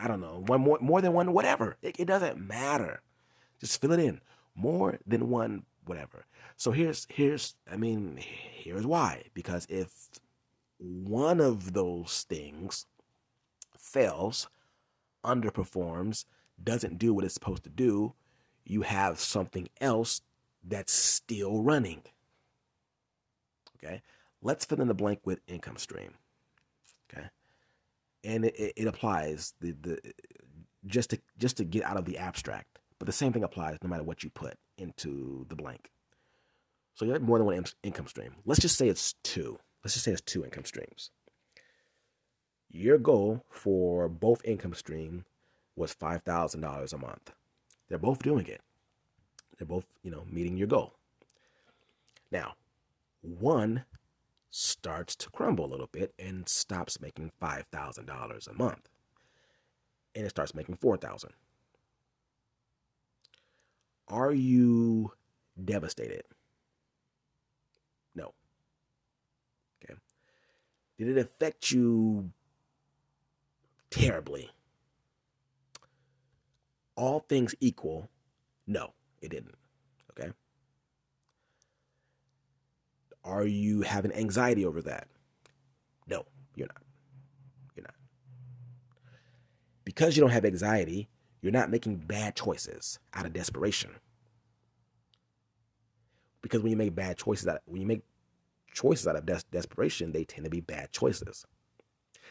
I don't know. One more. More than one. Whatever. It, it doesn't matter. Just fill it in. More than one. Whatever. So here's here's. I mean, here's why. Because if one of those things fails, underperforms, doesn't do what it's supposed to do, you have something else that's still running. Okay, let's fill in the blank with income stream. Okay, and it, it applies the the just to just to get out of the abstract, but the same thing applies no matter what you put into the blank. So you have more than one income stream. Let's just say it's two let's just say it's two income streams. Your goal for both income stream was $5,000 a month. They're both doing it. They're both, you know, meeting your goal. Now, one starts to crumble a little bit and stops making $5,000 a month. And it starts making 4,000. Are you devastated? Did it affect you terribly? All things equal, no, it didn't. Okay. Are you having anxiety over that? No, you're not. You're not. Because you don't have anxiety, you're not making bad choices out of desperation. Because when you make bad choices, when you make choices out of des- desperation, they tend to be bad choices.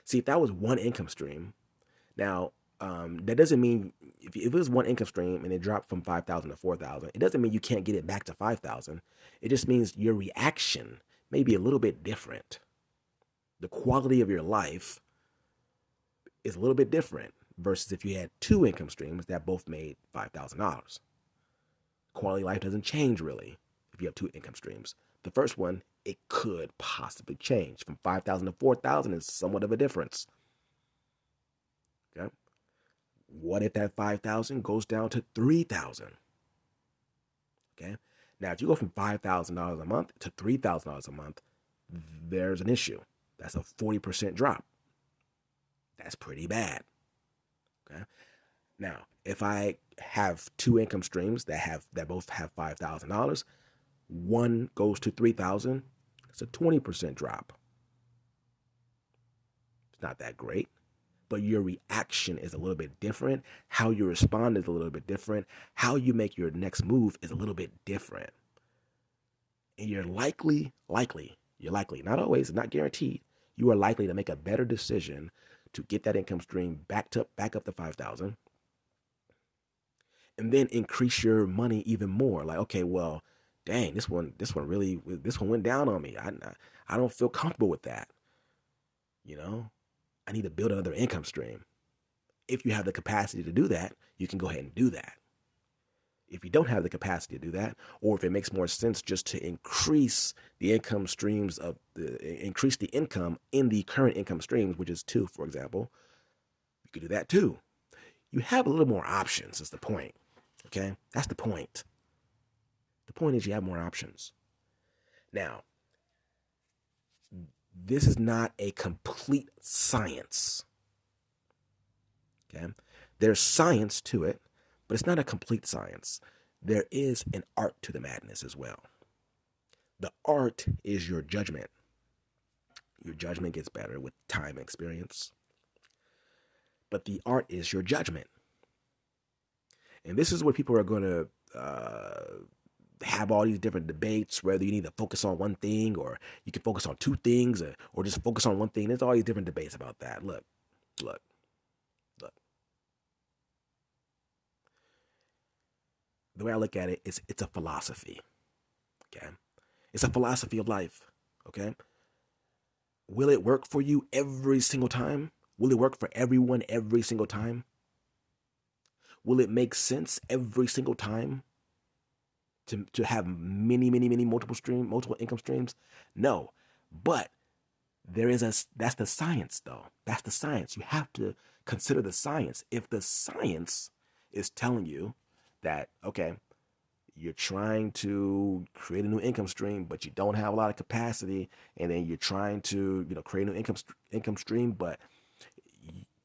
See, if that was one income stream, now um, that doesn't mean if, if it was one income stream and it dropped from 5,000 to 4,000, it doesn't mean you can't get it back to 5,000. It just means your reaction may be a little bit different. The quality of your life is a little bit different versus if you had two income streams that both made $5,000. Quality life doesn't change really if you have two income streams. The first one it could possibly change. From 5,000 to 4,000 is somewhat of a difference. Okay. What if that 5,000 goes down to 3,000? Okay. Now, if you go from $5,000 a month to $3,000 a month, there's an issue. That's a 40% drop. That's pretty bad. Okay. Now, if I have two income streams that have that both have $5,000, one goes to 3000 it's a 20% drop. It's not that great but your reaction is a little bit different. How you respond is a little bit different. How you make your next move is a little bit different. And you're likely likely you're likely not always not guaranteed you are likely to make a better decision to get that income stream back to back up to 5000 and then increase your money even more. Like okay well dang, this one, this one really, this one went down on me. I, I don't feel comfortable with that. You know, I need to build another income stream. If you have the capacity to do that, you can go ahead and do that. If you don't have the capacity to do that, or if it makes more sense just to increase the income streams of the increase the income in the current income streams, which is two, for example, you could do that too. You have a little more options, is the point. Okay? That's the point. Point is, you have more options. Now, this is not a complete science. Okay? There's science to it, but it's not a complete science. there is an art to the madness as well. The art is your judgment. Your judgment gets better with time and experience. But the art is your judgment. And this is where people are going to uh, have all these different debates, whether you need to focus on one thing or you can focus on two things or, or just focus on one thing. There's all these different debates about that. Look, look, look. The way I look at it is it's a philosophy. Okay. It's a philosophy of life. Okay. Will it work for you every single time? Will it work for everyone every single time? Will it make sense every single time? To, to have many, many, many multiple stream, multiple income streams? No. But there is a that's the science though. That's the science. You have to consider the science. If the science is telling you that, okay, you're trying to create a new income stream, but you don't have a lot of capacity, and then you're trying to, you know, create a new income income stream, but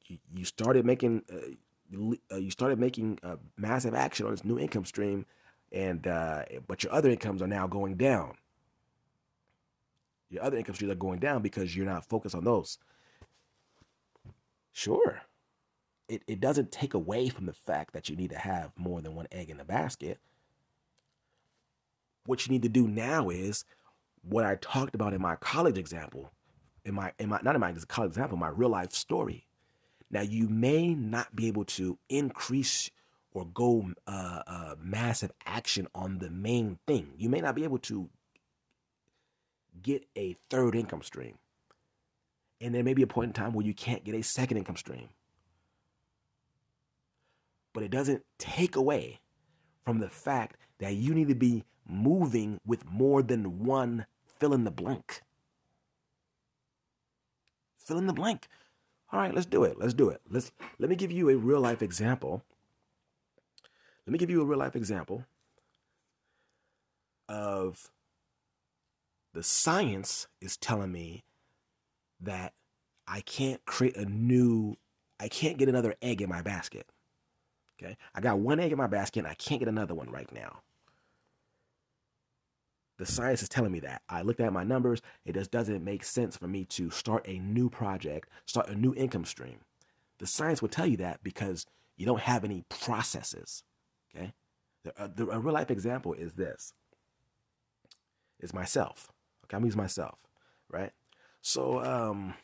you, you started making uh, you started making a massive action on this new income stream and uh, but your other incomes are now going down. Your other income streams are going down because you're not focused on those. Sure, it it doesn't take away from the fact that you need to have more than one egg in the basket. What you need to do now is what I talked about in my college example, in my in my not in my college example, my real life story. Now you may not be able to increase or go uh, uh, massive action on the main thing. You may not be able to get a third income stream. And there may be a point in time where you can't get a second income stream. But it doesn't take away from the fact that you need to be moving with more than one fill in the blank. Fill in the blank. All right, let's do it. Let's do it. Let's let me give you a real life example let me give you a real life example of the science is telling me that I can't create a new, I can't get another egg in my basket. Okay. I got one egg in my basket and I can't get another one right now. The science is telling me that. I looked at my numbers. It just doesn't make sense for me to start a new project, start a new income stream. The science will tell you that because you don't have any processes. Okay, the, uh, the, a real life example is this. Is myself. Okay, I'm using myself, right? So, um,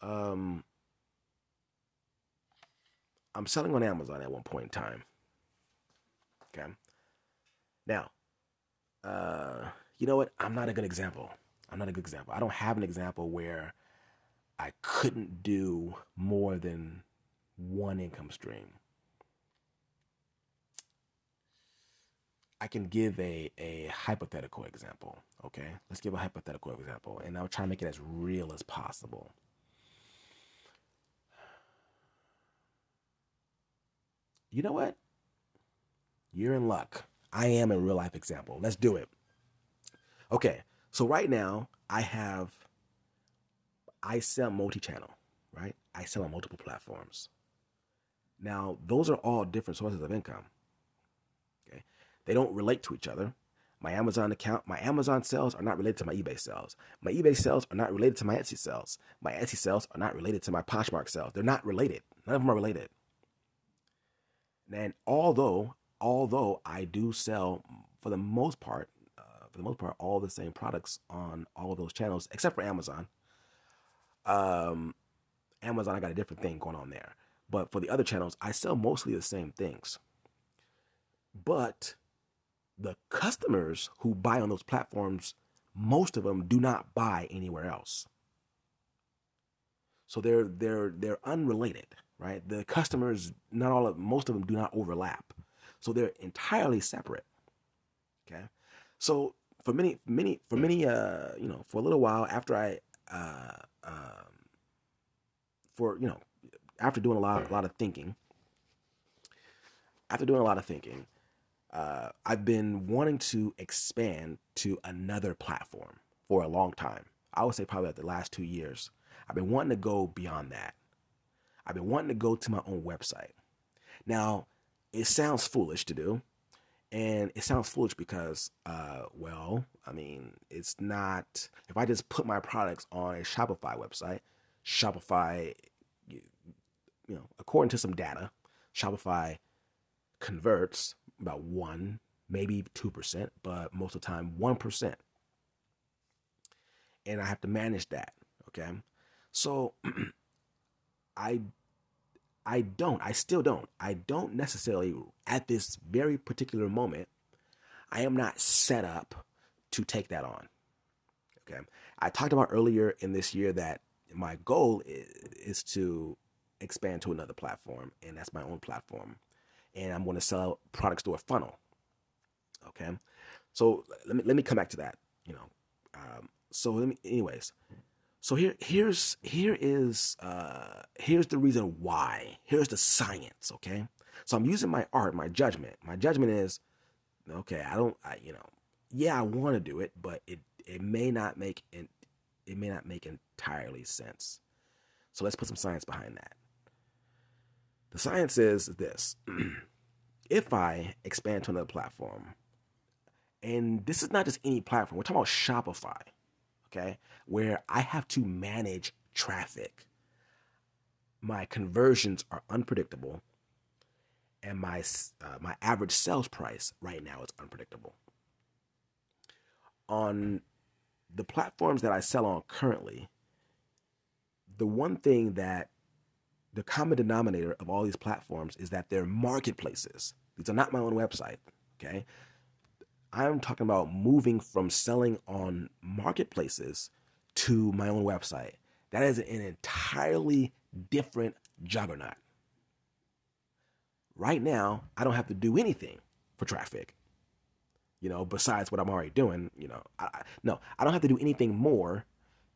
um, I'm selling on Amazon at one point in time. Okay. Now, uh, you know what? I'm not a good example. I'm not a good example. I don't have an example where I couldn't do more than one income stream. I can give a, a hypothetical example. Okay, let's give a hypothetical example, and I'll try to make it as real as possible. You know what? You're in luck. I am a real life example. Let's do it. Okay, so right now I have, I sell multi channel, right? I sell on multiple platforms. Now, those are all different sources of income. Okay. They don't relate to each other. My Amazon account, my Amazon sales are not related to my eBay sales. My eBay sales are not related to my Etsy sales. My Etsy sales are not related to my Poshmark sales. They're not related. None of them are related. And although, although I do sell for the most part, uh, for the most part, all the same products on all of those channels, except for Amazon. Um, Amazon, I got a different thing going on there. But for the other channels, I sell mostly the same things. But the customers who buy on those platforms, most of them do not buy anywhere else. So they're they're they're unrelated, right? The customers, not all of most of them do not overlap. So they're entirely separate. Okay. So for many many for many uh you know for a little while after I uh um for you know after doing a lot, a lot of thinking, after doing a lot of thinking, uh, I've been wanting to expand to another platform for a long time. I would say probably like the last two years. I've been wanting to go beyond that. I've been wanting to go to my own website. Now, it sounds foolish to do, and it sounds foolish because, uh, well, I mean, it's not. If I just put my products on a Shopify website, Shopify, you, know, according to some data, Shopify converts about one, maybe two percent, but most of the time one percent, and I have to manage that. Okay, so I I don't. I still don't. I don't necessarily at this very particular moment. I am not set up to take that on. Okay. I talked about earlier in this year that my goal is, is to expand to another platform, and that's my own platform. And I'm going to sell products through a funnel. Okay. So let me let me come back to that. You know. Um, so let me, anyways. So here, here's here is uh, here's the reason why. Here's the science. Okay, so I'm using my art, my judgment. My judgment is, okay, I don't, I, you know, yeah, I want to do it, but it it may not make it, it may not make entirely sense. So let's put some science behind that. The science is this: if I expand to another platform, and this is not just any platform, we're talking about Shopify okay, where I have to manage traffic. My conversions are unpredictable, and my uh, my average sales price right now is unpredictable. On the platforms that I sell on currently, the one thing that the common denominator of all these platforms is that they're marketplaces. These are not my own website. Okay. I'm talking about moving from selling on marketplaces to my own website. That is an entirely different juggernaut. Right now, I don't have to do anything for traffic. You know, besides what I'm already doing, you know, I, no, I don't have to do anything more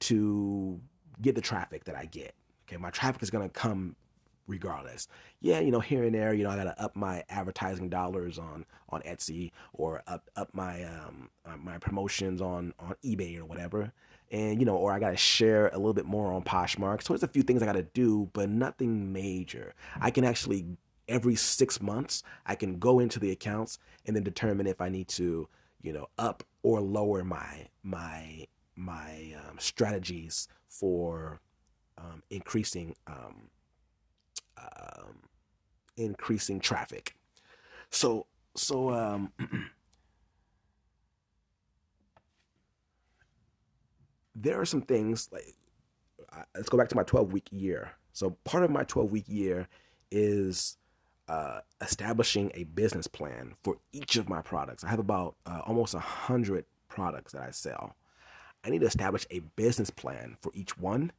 to get the traffic that I get. Okay, my traffic is going to come regardless. Yeah, you know, here and there, you know, I gotta up my advertising dollars on on Etsy or up up my um uh, my promotions on on eBay or whatever, and you know, or I gotta share a little bit more on Poshmark. So there's a few things I gotta do, but nothing major. I can actually every six months I can go into the accounts and then determine if I need to, you know, up or lower my my my um, strategies for um, increasing um, um, increasing traffic. So so um, there are some things like uh, let's go back to my 12 week year. So part of my 12 week year is uh, establishing a business plan for each of my products. I have about uh, almost a hundred products that I sell. I need to establish a business plan for each one,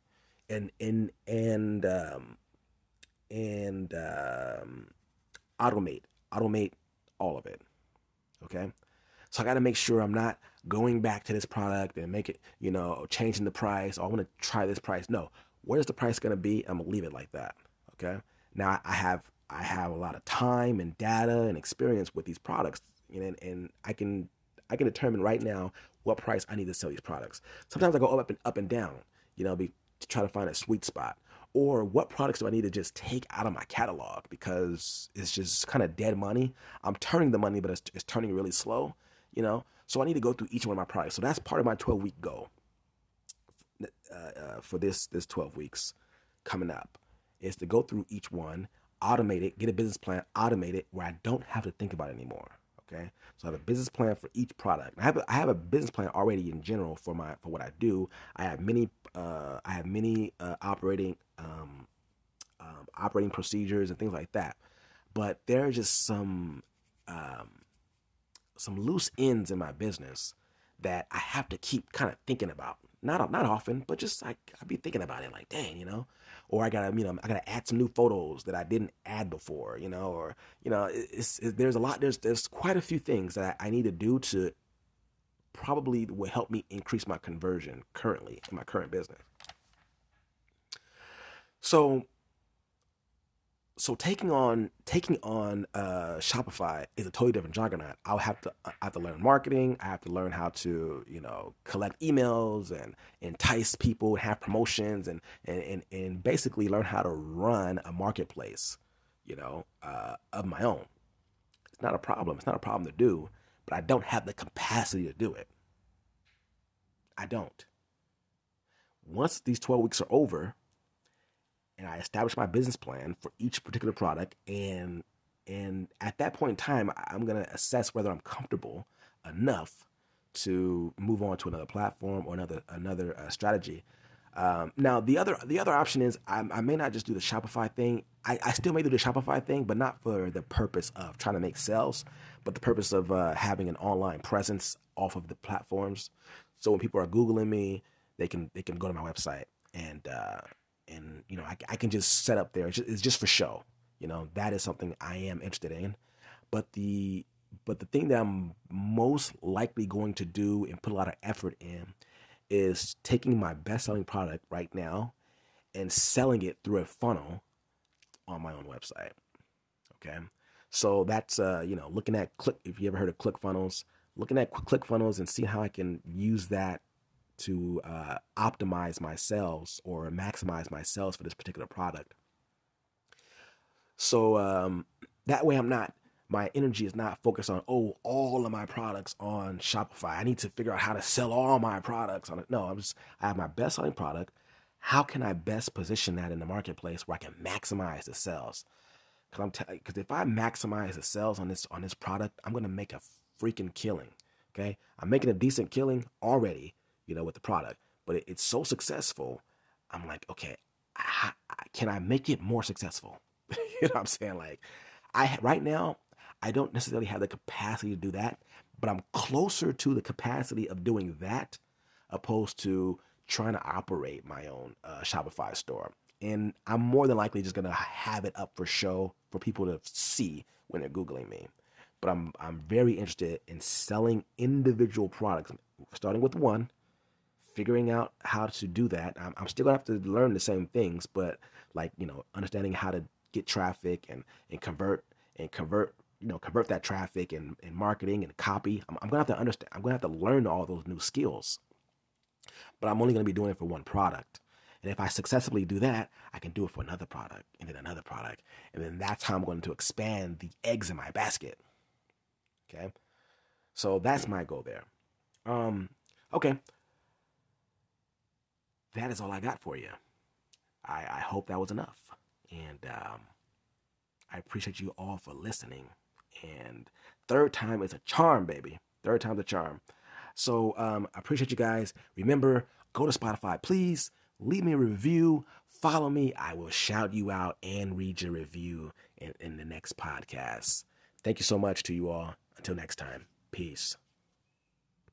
and and and um, and um, automate, automate all of it. Okay. So I got to make sure I'm not going back to this product and make it, you know, changing the price. Oh, I want to try this price. No, where's the price going to be? I'm gonna leave it like that. Okay. Now I have I have a lot of time and data and experience with these products, and and I can I can determine right now what price I need to sell these products. Sometimes I go up and up and down, you know, be to try to find a sweet spot or what products do I need to just take out of my catalog because it's just kind of dead money. I'm turning the money, but it's, it's turning really slow, you know. So I need to go through each one of my products. So that's part of my 12 week goal uh, uh, for this this 12 weeks coming up is to go through each one, automate it, get a business plan, automate it where I don't have to think about it anymore. Okay, so I have a business plan for each product. I have a, I have a business plan already in general for my for what I do. I have many uh, I have many uh, operating um, um, operating procedures and things like that. But there are just some um, some loose ends in my business that I have to keep kind of thinking about. Not not often, but just like I'd be thinking about it, like dang, you know or I gotta, you know, I gotta add some new photos that I didn't add before, you know, or you know, it's, it's there's a lot, there's there's quite a few things that I need to do to probably will help me increase my conversion currently in my current business. So so taking on taking on uh, Shopify is a totally different juggernaut. I'll have to I have to learn marketing. I have to learn how to you know collect emails and entice people, and have promotions, and and and, and basically learn how to run a marketplace. you know, uh, of my own. It's not a problem. It's not a problem to do, but I don't have the capacity to do it. I don't. Once these 12 weeks are over and I establish my business plan for each particular product and and at that point in time I'm to assess whether I'm comfortable enough to move on to another platform or another another uh, strategy. Um, now the other the other option is I, I, may not just do the Shopify thing. I, I, still may do the Shopify thing, but not for the purpose of trying to make sales, but the purpose of uh, having an online presence off of the platforms. So when people are googling me, they can they can go to my website and uh, and you know I, I, can just set up there. It's just, it's just for show. You know that is something I am interested in. But the but the thing that I'm most likely going to do and put a lot of effort in is taking my best selling product right now and selling it through a funnel on my own website. Okay. So that's uh, you know, looking at click if you ever heard of ClickFunnels, looking at ClickFunnels and see how I can use that to uh, optimize my sales or maximize my sales for this particular product. So um, that way I'm not my energy is not focused on oh all of my products on Shopify. I need to figure out how to sell all my products on it. No, I'm just I have my best selling product. How can I best position that in the marketplace where I can maximize the sales? Because I'm because if I maximize the sales on this on this product, I'm gonna make a freaking killing. Okay, I'm making a decent killing already, you know, with the product, but it, it's so successful. I'm like, okay, I, I, can I make it more successful? you know what I'm saying? Like, I right now I don't necessarily have the capacity to do that, but I'm closer to the capacity of doing that opposed to trying to operate my own uh, Shopify store. And I'm more than likely just gonna have it up for show for people to see when they're googling me. But I'm I'm very interested in selling individual products, starting with one, figuring out how to do that. I'm, I'm still gonna have to learn the same things, but like you know, understanding how to get traffic and and convert and convert you know convert that traffic and, and marketing and copy I'm, I'm, gonna have to understand i'm gonna have to learn all those new skills. But i'm only gonna be doing it for one product. And if i successfully do that i can do it for another product and then another product and then that's how i'm going to expand the eggs in my basket. Okay? So that's my goal there. Um okay that is all i got for you i i hope that was enough and um I appreciate you all for listening. And third time is a charm, baby. Third time's a charm. So um, I appreciate you guys. Remember, go to Spotify, please. Leave me a review. Follow me. I will shout you out and read your review in, in the next podcast. Thank you so much to you all. Until next time, peace.